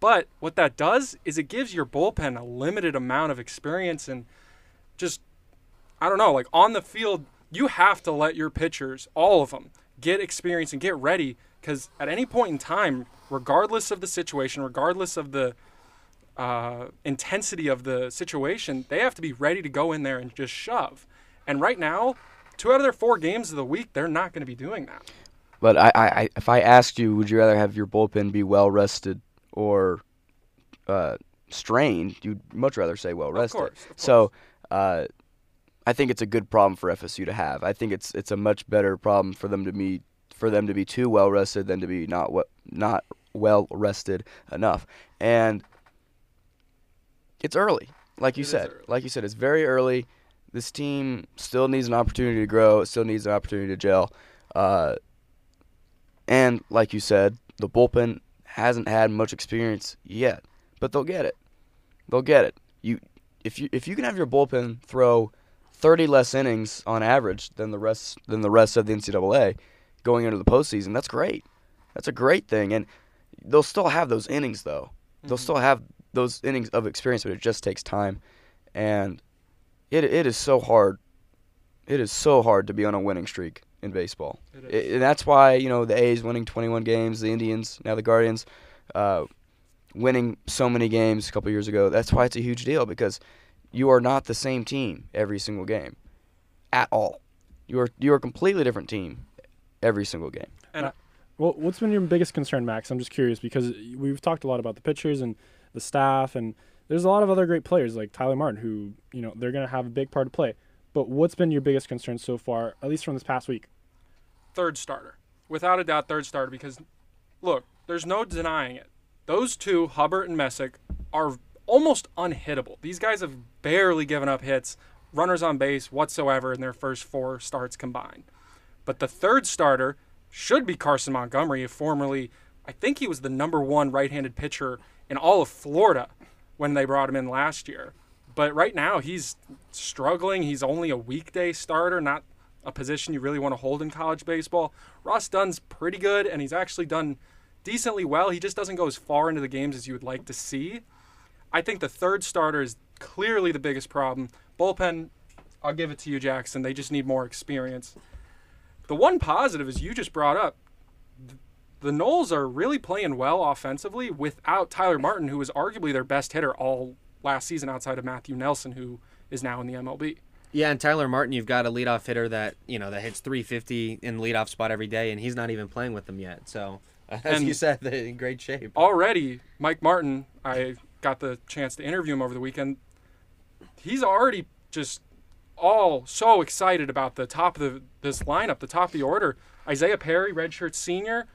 But what that does is it gives your bullpen a limited amount of experience and just I don't know, like on the field, you have to let your pitchers, all of them, get experience and get ready because at any point in time, regardless of the situation, regardless of the uh, intensity of the situation, they have to be ready to go in there and just shove. And right now, two out of their four games of the week, they're not going to be doing that. But I, I, if I asked you, would you rather have your bullpen be well rested or uh, strained? You'd much rather say well rested. course, of So, uh, I think it's a good problem for FSU to have. I think it's it's a much better problem for them to be for them to be too well rested than to be not what not well rested enough. And it's early, like you It said. Like you said, it's very early. This team still needs an opportunity to grow. It still needs an opportunity to gel. Uh, and like you said, the bullpen hasn't had much experience yet, but they'll get it. They'll get it. You if you if you can have your bullpen throw 30 less innings on average than the rest than the rest of the NCAA going into the postseason, that's great. That's a great thing, and they'll still have those innings though. They'll mm-hmm. still have those innings of experience, but it just takes time, and it it is so hard. It is so hard to be on a winning streak in baseball. It and that's why you know the A's winning 21 games, the Indians, now the Guardians, uh, winning so many games a couple years ago. That's why it's a huge deal because you are not the same team every single game, at all. You are you are a completely different team every single game. And Well, what's been your biggest concern, Max? I'm just curious because we've talked a lot about the pitchers and the staff, and there's a lot of other great players like Tyler Martin who, you know, they're going to have a big part to play. But what's been your biggest concern so far, at least from this past week? Third starter. Without a doubt, third starter because, look, there's no denying it. Those two, Hubbart and Messick, are almost unhittable. These guys have barely given up hits, runners on base whatsoever in their first four starts combined. But the third starter should be Carson Montgomery, formerly, I think he was the number one right handed pitcher in all of Florida when they brought him in last year. But right now, he's struggling. He's only a weekday starter, not a position you really want to hold in college baseball. Ross Dunn's pretty good, and he's actually done decently well. He just doesn't go as far into the games as you would like to see. I think the third starter is clearly the biggest problem. Bullpen, I'll give it to you, Jackson. They just need more experience. The one positive is you just brought up. The Noles are really playing well offensively without Tyler Martin, who was arguably their best hitter all last season outside of Matheu Nelson, who is now in the MLB. Yeah, and Tyler Martin, you've got a leadoff hitter that you know that hits 350 in leadoff spot every day, and he's not even playing with them yet. So, as And- you said, they're in great shape. already Mike Martin, I got the chance to interview him over the weekend. He's already just all so excited about the top of the, this lineup, the top of the order. Isaiah Perry, redshirt senior.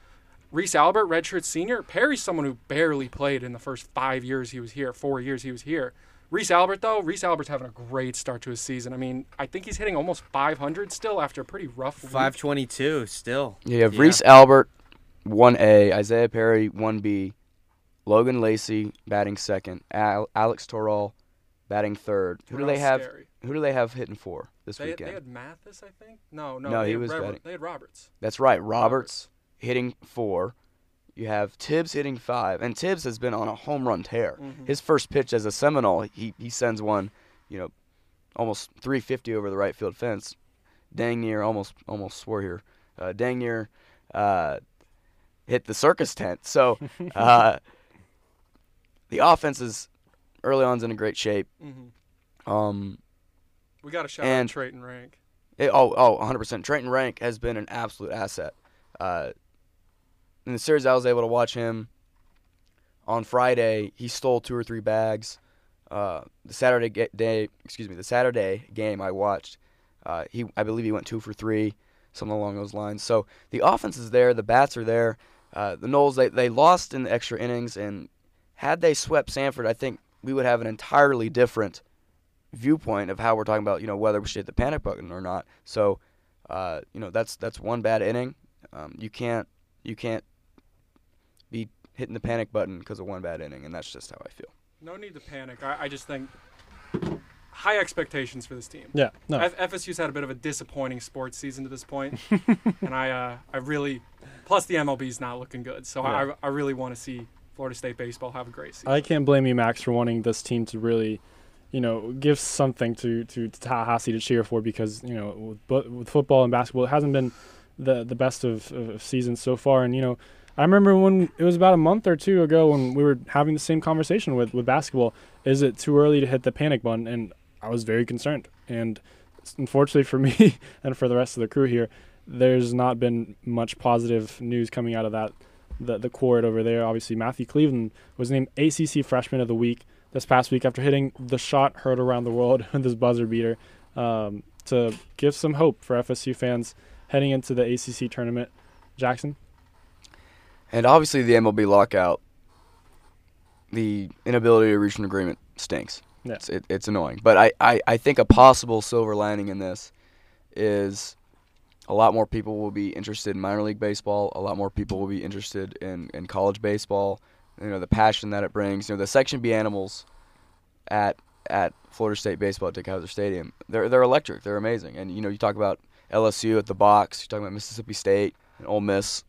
Reese Albert, redshirt senior. Perry's someone who barely played in the first five years he was here, four years he was here. Reese Albert, though, Reese Albert's having a great start to his season. I mean, I think he's hitting almost 500 still after a pretty rough week. 522 still. Yeah, you have Yeah. Reese Albert, 1A, Isaiah Perry, 1B, Logan Lacey batting second, Al- Alex Toral batting third. Who do they have? scary. Who do they have hitting four this They, weekend? they had Mathis, I think. No, no, No, they he had was Rebel- batting. They had Roberts. That's right. Roberts hitting four. You have Tibbs hitting five, and Tibbs has been on a home run tear. Mhm. His first pitch as a Seminole, he he sends one, you know, almost 350 over the right field fence. Dang near, almost almost swore here. Uh, dang near, uh, hit the circus tent. So, uh, the offense is early on's in a great shape. hmm Um, We got a shout And- out Trayton Rank. It, oh, oh, 100%. Trenton Rank has been an absolute asset. Uh, in the series, I was able to watch him on Friday. He stole two or three bags. Uh, the Saturday day, excuse me, the Saturday game I watched, uh, he, I believe he went two for three, something along those lines. So the offense is there, the bats are there. Uh, the Noles, they, they lost in the extra innings, and had they swept Samford, I think we would have an entirely different viewpoint of how we're talking about, you know, whether we should hit the panic button or not. So, uh, you know, that's that's one bad inning. Um, you can't you can't hitting the panic button because of one bad inning, and that's just how I feel. No need to panic. I, I just think high expectations for this team. Yeah, no. F- FSU's had a bit of a disappointing sports season to this point, and I uh, I really plus the MLB's not looking good. So Yeah. I I really want to see Florida State baseball have a great season. I can't blame you, Max, for wanting this team to really, you know, give something to to Tallahassee to cheer for because you know with, with football and basketball, it hasn't been the the best of, of seasons so far. And you know, I remember when it was about a month or two ago when we were having the same conversation with with basketball. Is it too early to hit the panic button? And I was very concerned. And unfortunately for me and for the rest of the crew here, there's not been much positive news coming out of that the the court over there. Obviously, Matthew Cleveland was named ACC Freshman of the Week this past week after hitting the shot heard around the world with this buzzer beater um, to give some hope for FSU fans heading into the ACC tournament. Jackson, And obviously, the MLB lockout, the inability to reach an agreement stinks. Yeah. It's, it, it's annoying. But I, I, I think a possible silver lining in this is a lot more people will be interested in minor league baseball. A lot more people will be interested in, in college baseball. You know, the passion that it brings. You know, the Section B animals at at Florida State baseball at Dick Howser Stadium. They're they're electric. They're amazing. And you know, you talk about LSU at the box. You talk about Mississippi State and Ole Miss.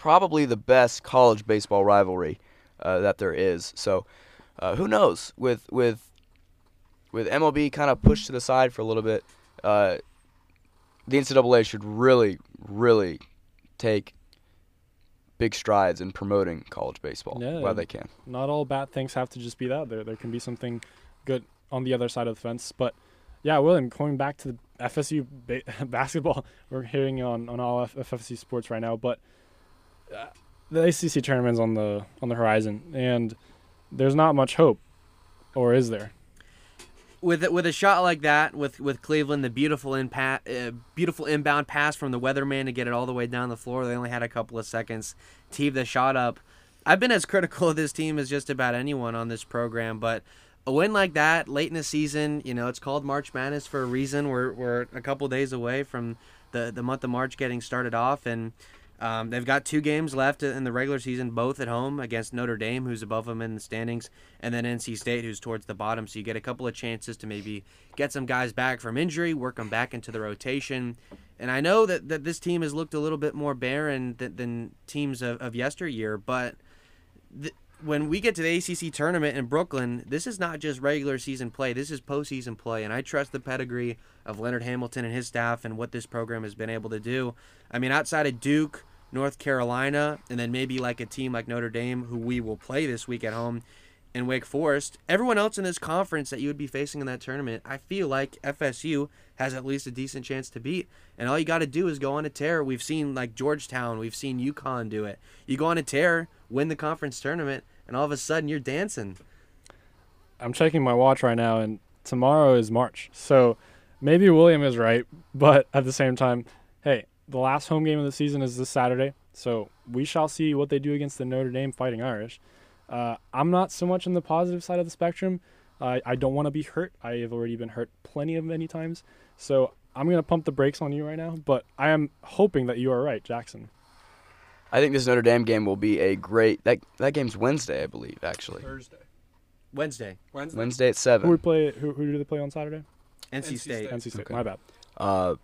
Probably the best college baseball rivalry uh, that there is. So, uh, who knows? With with with MLB kind of pushed to the side for a little bit, uh, the NCAA should really, really take big strides in promoting college baseball Yeah. while they can. not all bad things have to just be that. There there can be something good on the other side of the fence. But yeah, William, going back to the FSU ba- basketball, we're hearing on on all F- FSU sports right now. But the ACC tournament's on the on the horizon, and there's not much hope, or is there? with with a shot like that, with with Cleveland, the beautiful impa- uh, beautiful inbound pass from the weatherman to get it all the way down the floor. They only had a couple of seconds tee the shot up. I've been as critical of this team as just about anyone on this program, but a win like that late in the season, you know, it's called March Madness for a reason. We're we're a couple days away from the the month of March getting started off, and um, they've got two games left in the regular season, both at home against Notre Dame, who's above them in the standings, and then NC State, who's towards the bottom. So you get a couple of chances to maybe get some guys back from injury, work them back into the rotation. And I know that, that this team has looked a little bit more barren than, than teams of, of yesteryear, but th- when we get to the ACC tournament in Brooklyn, this is not just regular season play. This is postseason play, and I trust the pedigree of Leonard Hamilton and his staff and what this program has been able to do. I mean, outside of Duke, North Carolina, and then maybe like a team like Notre Dame, who we will play this week at home, and Wake Forest, everyone else in this conference that you would be facing in that tournament, I feel like FSU has at least a decent chance to beat. And all you got to do is go on a tear. We've seen like Georgetown, we've seen UConn do it. You go on a tear, win the conference tournament, and all of a sudden you're dancing. I'm checking my watch right now, and tomorrow is March. So maybe William is right, but at the same time, hey, the last home game of the season is this Saturday. So we shall see what they do against the Notre Dame Fighting Irish. Uh, I'm not so much on the positive side of the spectrum. I I don't want to be hurt. I have already been hurt plenty of many times. So I'm gonna pump the brakes on you right now. But I am hoping that you are right, Jackson. I think this Notre Dame game will be a great. That that game's Wednesday, I believe. Actually, Thursday, Wednesday, Wednesday. Wednesday at Who seven. we play? Who, who do they play on Saturday? NC, NC State. State. NC State. Okay. My bad. Uh,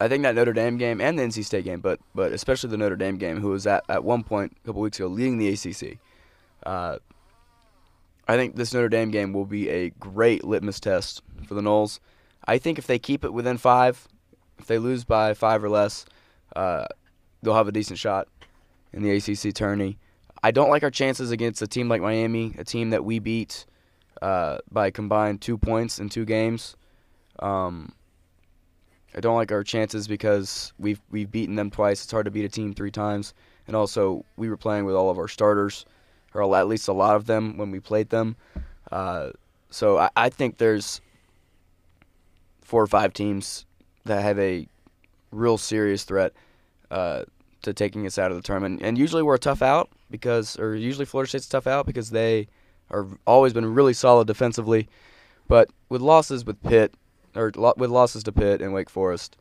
I think that Notre Dame game and the NC State game, but but especially the Notre Dame game, who was at at one point a couple weeks ago leading the ACC. Uh, I think this Notre Dame game will be a great litmus test for the Noles. I think if they keep it within five, if they lose by five or less, uh, they'll have a decent shot in the ACC tourney. I don't like our chances against a team like Miami, a team that we beat uh, by combined two points in two games. Um, I don't like our chances because we've we've beaten them twice. It's hard to beat a team three times, and also we were playing with all of our starters, or at least a lot of them when we played them. Uh, so I, I think there's four or five teams that have a real serious threat uh, to taking us out of the tournament. And usually we're a tough out because, or usually Florida State's tough out because they are always been really solid defensively. But with losses with Pitt, or lo- with losses to Pitt and Wake Forest,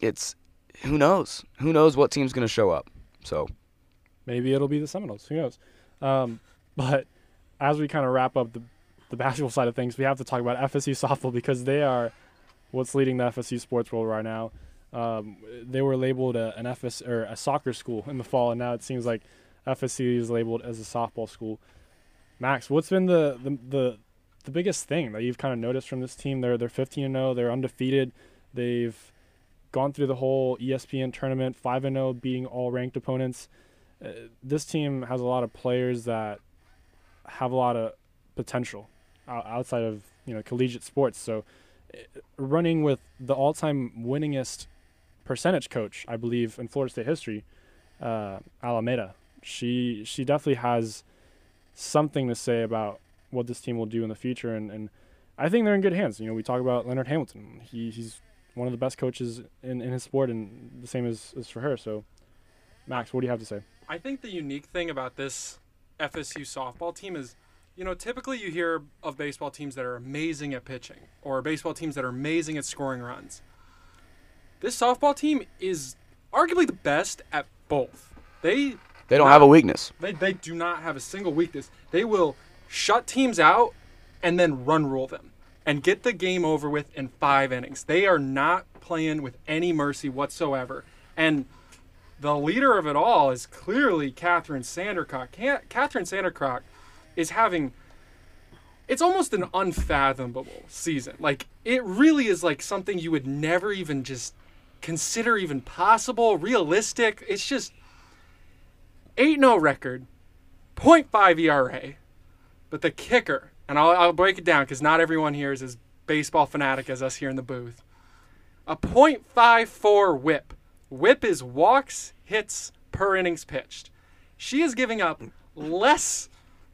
it's who knows? Who knows what team's going to show up? So Maybe it'll be the Seminoles. Who knows? Um, but as we kind of wrap up the the basketball side of things, we have to talk about FSU softball because they are what's leading the FSU sports world right now. Um, they were labeled a, an FS or a soccer school in the fall, and now it seems like FSU is labeled as a softball school. Max, what's been the the the, the biggest thing that you've kind of noticed from this team? They're they're 15 and 0. They're undefeated. They've gone through the whole ESPN tournament, 5 and 0, beating all ranked opponents uh, this team has a lot of players that have a lot of potential outside of you know collegiate sports. So, uh, running with the all-time winningest percentage coach, I believe, in Florida State history, uh, Alameda. She she definitely has something to say about what this team will do in the future, and, and I think they're in good hands. You know, we talk about Leonard Hamilton. He he's one of the best coaches in, in his sport, and the same as, as for her. So, Max, what do you have to say? I think the unique thing about this FSU softball team is, you know, typically you hear of baseball teams that are amazing at pitching or baseball teams that are amazing at scoring runs. This softball team is arguably the best at both. They they don't have a weakness. they, they do not have a single weakness. They will shut teams out and then run rule them and get the game over with in five innings. They are not playing with any mercy whatsoever. And the leader of it all is clearly Kathryn Sandercock. Kathryn Sandercock is having it's almost an unfathomable season. Like it really is like something you would never even just consider even possible, realistic. It's just 8-0 record, 0.5 ERA. But the kicker, and I'll, I'll break it down because not everyone here is as baseball fanatic as us here in the booth. A .54 whip. Whip is walks, hits per innings pitched. She is giving up less,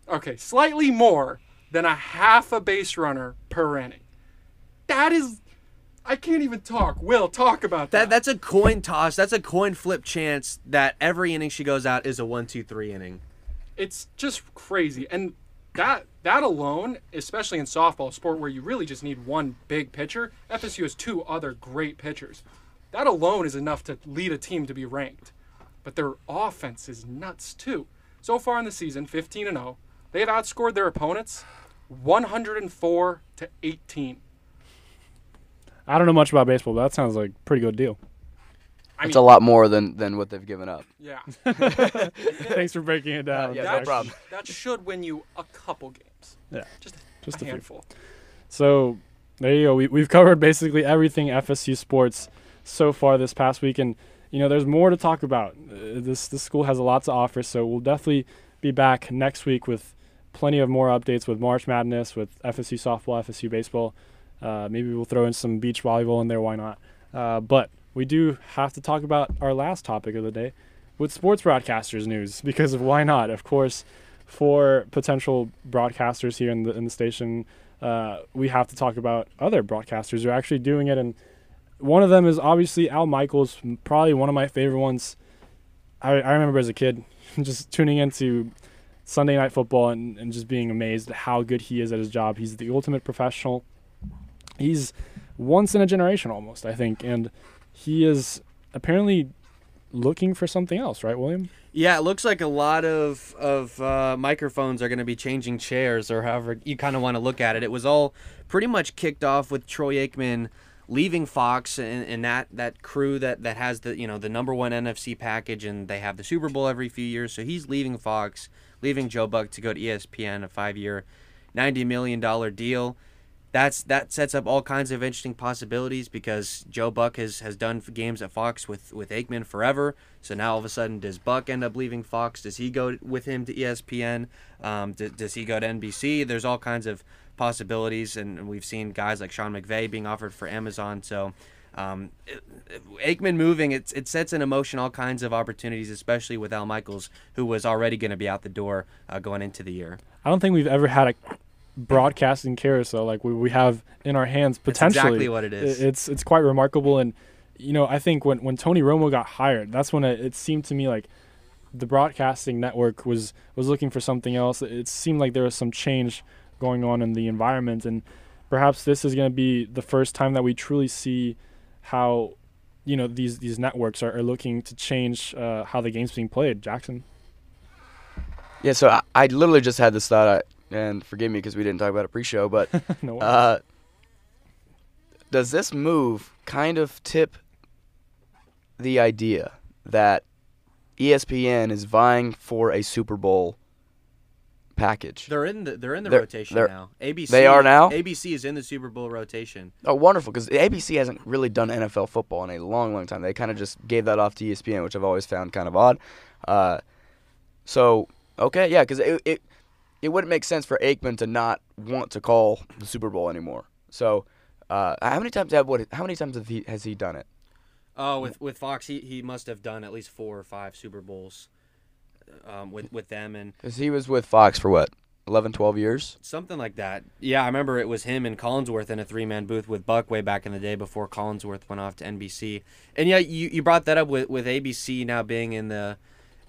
okay, slightly more than a half a base runner per inning. That is, I can't even talk. Will, talk about that. That that's a coin toss. That's a coin flip chance that every inning she goes out is a one, two, three inning. it's just crazy and that that alone especially in softball a sport where you really just need one big pitcher fsu has two other great pitchers. That alone is enough to lead a team to be ranked. But their offense is nuts too. So far in the season 15 and 0 they have outscored their opponents 104 to 18 I don't know much about baseball, but that sounds like a pretty good deal. I it's mean- a lot more than than what they've given up. yeah Thanks for breaking it down. yeah, no Max. problem. that should win you a couple games Yeah, just, just a a few. handful So there you go. We, we've covered basically everything FSU sports so far this past week, and you know there's more to talk about. Uh, this this school has a lot to offer, so we'll definitely be back next week with plenty of more updates with March Madness, with FSU softball, FSU baseball. Uh, maybe we'll throw in some beach volleyball in there. Why not? Uh, but we do have to talk about our last topic of the day with sports broadcasters news because why not? Of course, for potential broadcasters here in the in the station, uh, we have to talk about other broadcasters who are actually doing it. And one of them is obviously Al Michaels, probably one of my favorite ones I, I remember as a kid just tuning into Sunday night football and, and just being amazed at how good he is at his job. He's the ultimate professional. He's once in a generation almost, I think, and he is apparently looking for something else, right, William? Yeah, it looks like a lot of of uh, microphones are going to be changing chairs, or however you kind of want to look at it. It was all pretty much kicked off with Troy Aikman leaving Fox and, and that that crew that that has the you know the number one NFC package, and they have the Super Bowl every few years. So he's leaving Fox, leaving Joe Buck to go to ESPN, a five year, ninety million dollar deal that's that sets up all kinds of interesting possibilities because Joe Buck has, has done games at Fox with, with Aikman forever. So now all of a sudden, does Buck end up leaving Fox? Does he go with him to ESPN? Um, does, does he go to NBC? There's all kinds of possibilities, and we've seen guys like Sean McVay being offered for Amazon. So um, Aikman moving, it, it sets in motion all kinds of opportunities, especially with Al Michaels, who was already going to be out the door uh, going into the year. I don't think we've ever had a broadcasting carousel like we, we have in our hands potentially. That's exactly what it is. It's it's quite remarkable, and you know I think when when Tony Romo got hired, that's when it, it seemed to me like the broadcasting network was was looking for something else. It seemed like there was some change going on in the environment, and perhaps this is going to be the first time that we truly see how you know these these networks are, are looking to change uh, how the game's being played. Jackson. Yeah, so I, I literally just had this thought. I, and forgive me because we didn't talk about it pre-show, but no uh, does this move kind of tip the idea that ESPN is vying for a Super Bowl package? They're in the they're in the They're- rotation they're- now. ABC they are now? ABC is in the Super Bowl rotation. Oh, wonderful! Because ABC hasn't really done NFL football in a long, long time. They kind of just gave that off to ESPN, which I've always found kind of odd. Uh, so okay, yeah, because it, it it wouldn't make sense for Aikman to not want to call the Super Bowl anymore. So uh, how many times have what? How many times have he, has he done it? Oh, with with Fox, he, he must have done at least four or five Super Bowls um, with with them and Because he was with Fox for what, 11, 12 years. something like that. Yeah, I remember it was him and Collinsworth in a three man booth with Buck way back in the day before Collinsworth went off to NBC. And yeah, you, you brought that up with, with ABC now being in the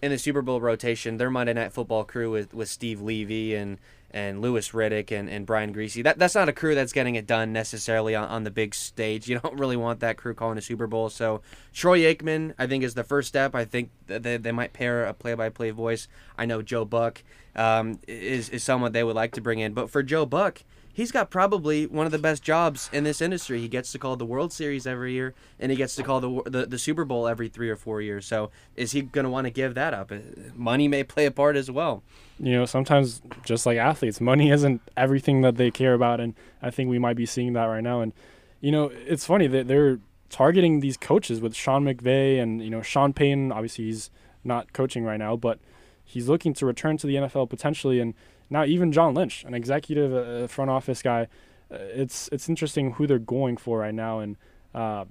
in the Super Bowl rotation. Their Monday Night Football crew with, with Steve Levy and and Louis Riddick and, and Brian Griese. That that's not a crew that's getting it done necessarily on, on the big stage. You don't really want that crew calling a Super Bowl. So Troy Aikman, I think, is the first step. I think they, they might pair a play by play voice. I know Joe Buck um, is is someone they would like to bring in. But for Joe Buck, he's got probably one of the best jobs in this industry. He gets to call the World Series every year, and he gets to call the the, the Super Bowl every three or four years. So is he going to want to give that up? Uh, Money may play a part as well. you know, sometimes just like athletes, money isn't everything that they care about, and I think we might be seeing that right now. And you know, it's funny that they're targeting these coaches with Sean McVay and you know Sean Payton. Obviously, he's not coaching right now, but he's looking to return to the NFL potentially. And now even John Lynch, an executive uh, front office guy, uh, it's it's interesting who they're going for right now. And uh,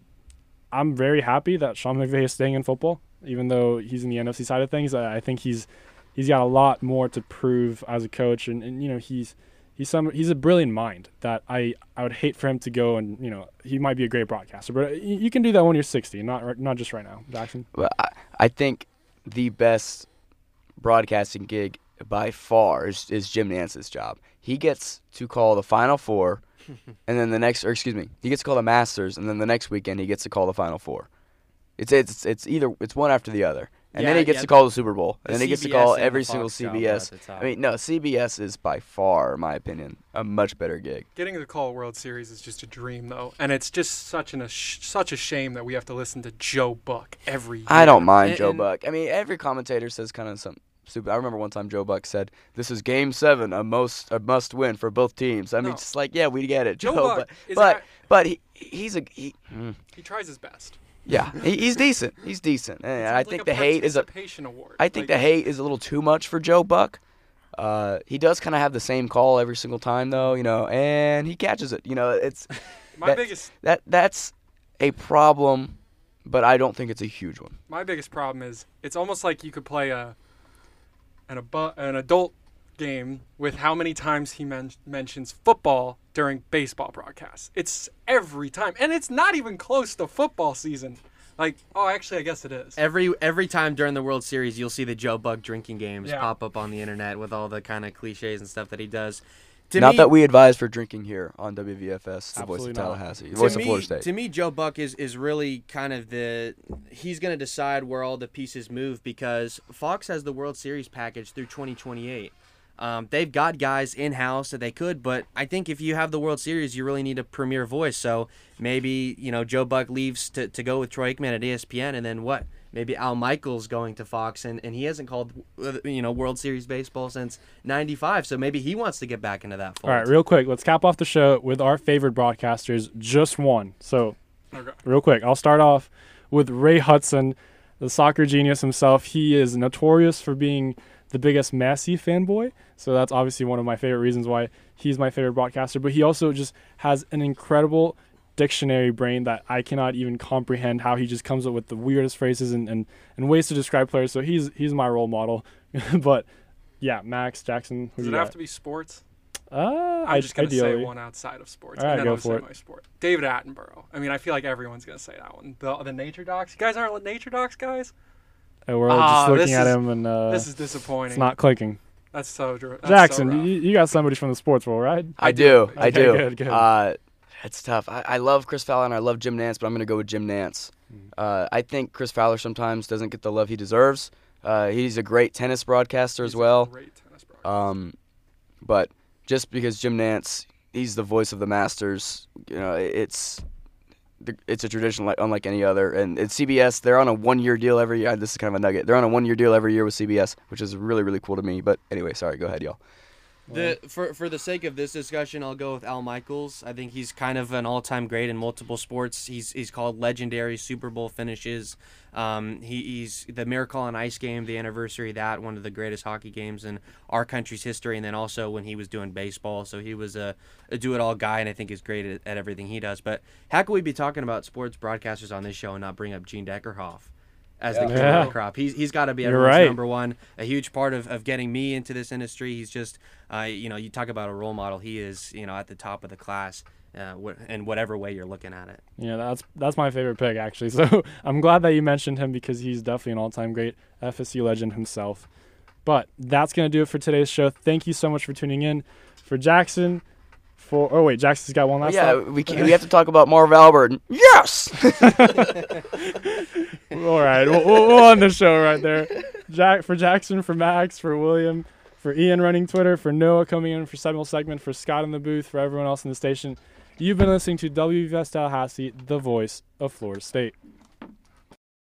I'm very happy that Sean McVay is staying in football, even though he's in the NFC side of things. I, I think he's he's got a lot more to prove as a coach, and, and you know he's he's some he's a brilliant mind that I I would hate for him to go and you know he might be a great broadcaster, but you, you can do that when you're 60, not not just right now, Jackson. But I, I think the best broadcasting gig by far is, is Jim Nantz's job. He gets to call the Final Four, and then the next, or excuse me, he gets to call the Masters, and then the next weekend he gets to call the Final Four. It's it's it's either it's one after the other, and then he gets yeah, to call the Super Bowl, the and then he gets to call every single Fox job are CBS. at the top. I mean, no, CBS is by far, in my opinion, a much better gig. Getting to call a World Series is just a dream, though, and it's just such an a sh- such a shame that we have to listen to Joe Buck every year. I don't mind And- Joe and- Buck. I mean, every commentator says kind of something stupid. I remember one time Joe Buck said, "This is Game Seven, a most a must win for both teams." I mean, No. just like yeah, we get it, Joe Joe. Buck but is but act- but he he's a he, mm, He tries his best. yeah, he, he's decent. He's decent, and It's I think the hate is a participation award. I think Like, the hate is a little too much for Joe Buck. Uh, he does kind of have the same call every single time though, you know, and he catches it. You know, it's my that- biggest that that's a problem, but I don't think it's a huge one. my biggest problem is it's almost like you could play a an abu- an adult game with how many times he men- mentions football during baseball broadcasts. It's every time, and it's not even close to football season. Like, oh, actually, I guess it is. Every every time during the World Series, you'll see the Joe Buck drinking games Yeah. pop up on the internet with all the kind of cliches and stuff that he does. To Not me, that we advise for drinking here on WVFS, the voice of. Tallahassee, the to voice me, of Florida State. To me, Joe Buck is, is really kind of the he's going to decide where all the pieces move because Fox has the World Series package through 2028. Um, they've got guys in house that they could, but I think if you have the World Series, you really need a premier voice. So maybe you know Joe Buck leaves to, to go with Troy Aikman at ESPN, and then what? Maybe Al Michaels going to Fox, and, and he hasn't called you know World Series baseball since '95. So maybe he wants to get back into that. Fold. All right, real quick, let's cap off the show with our favorite broadcasters, just one. So, Okay. real quick, I'll start off with Ray Hudson, the soccer genius himself. He is notorious for being the biggest Messi fanboy, so that's obviously one of my favorite reasons why he's my favorite broadcaster. But he also just has an incredible dictionary brain that I cannot even comprehend how he just comes up with the weirdest phrases and, and, and ways to describe players. So he's he's my role model. but yeah, Max Jackson. Does it have got? to be sports? Uh, I'm just gonna ideally. say one outside of sports, All right, and then go I'm for gonna it. say my sport. David Attenborough. I mean, I feel like everyone's gonna say that one. The the nature docs. You guys aren't nature docs guys. And we're all Ah, just looking at is- him, and uh, this is disappointing. it's not clicking. That's so. dr- That's Jackson, so you, you got somebody from the sports world, right? I do. I Okay, do. good, good. Uh, it's tough. I, I love Chris Fowler and I love Jim Nantz, but I'm going to go with Jim Nantz. Hmm. Uh, I think Chris Fowler sometimes doesn't get the love he deserves. Uh, he's a great tennis broadcaster as He's a well. Great tennis broadcaster. Um, but just because Jim Nantz, he's the voice of the Masters, you know, it's it's a tradition like unlike any other. And it's CBS. They're on a one-year deal every year. This is kind of a nugget. They're on a one-year deal every year with CBS, which is really really cool to me. But anyway, sorry. Go ahead, y'all. The for for the sake of this discussion, I'll go with Al Michaels. I think he's kind of an all-time great in multiple sports. He's he's called legendary Super Bowl finishes. Um, he, he's the Miracle on Ice game, the anniversary of that one of the greatest hockey games in our country's history, and then also when he was doing baseball. So he was a, a do-it-all guy, and I think is great at, at everything he does. But how can we be talking about sports broadcasters on this show and not bring up Gene Deckerhoff? As the Yeah. king of Yeah. the crop, he's he's got to be everyone's right. number one. A huge part of, of getting me into this industry. He's just, uh, you know, you talk about a role model. He is, you know, at the top of the class, uh, wh- in whatever way you're looking at it. Yeah, that's that's my favorite pick actually. So I'm glad that you mentioned him because he's definitely an all-time great FSU legend himself. But that's gonna do it for today's show. Thank you so much for tuning in. For Jackson, for oh wait, Jackson's got one last. yeah, we can, we have to talk about Marv Albert. Yes. All right, we'll, we'll, we'll end the show right there. Jack for Jackson, for Max, for William, for Ian running Twitter, for Noah coming in for Seminole segment, for Scott in the booth, for everyone else in the station. You've been listening to WVS Tallahassee, the voice of Florida State.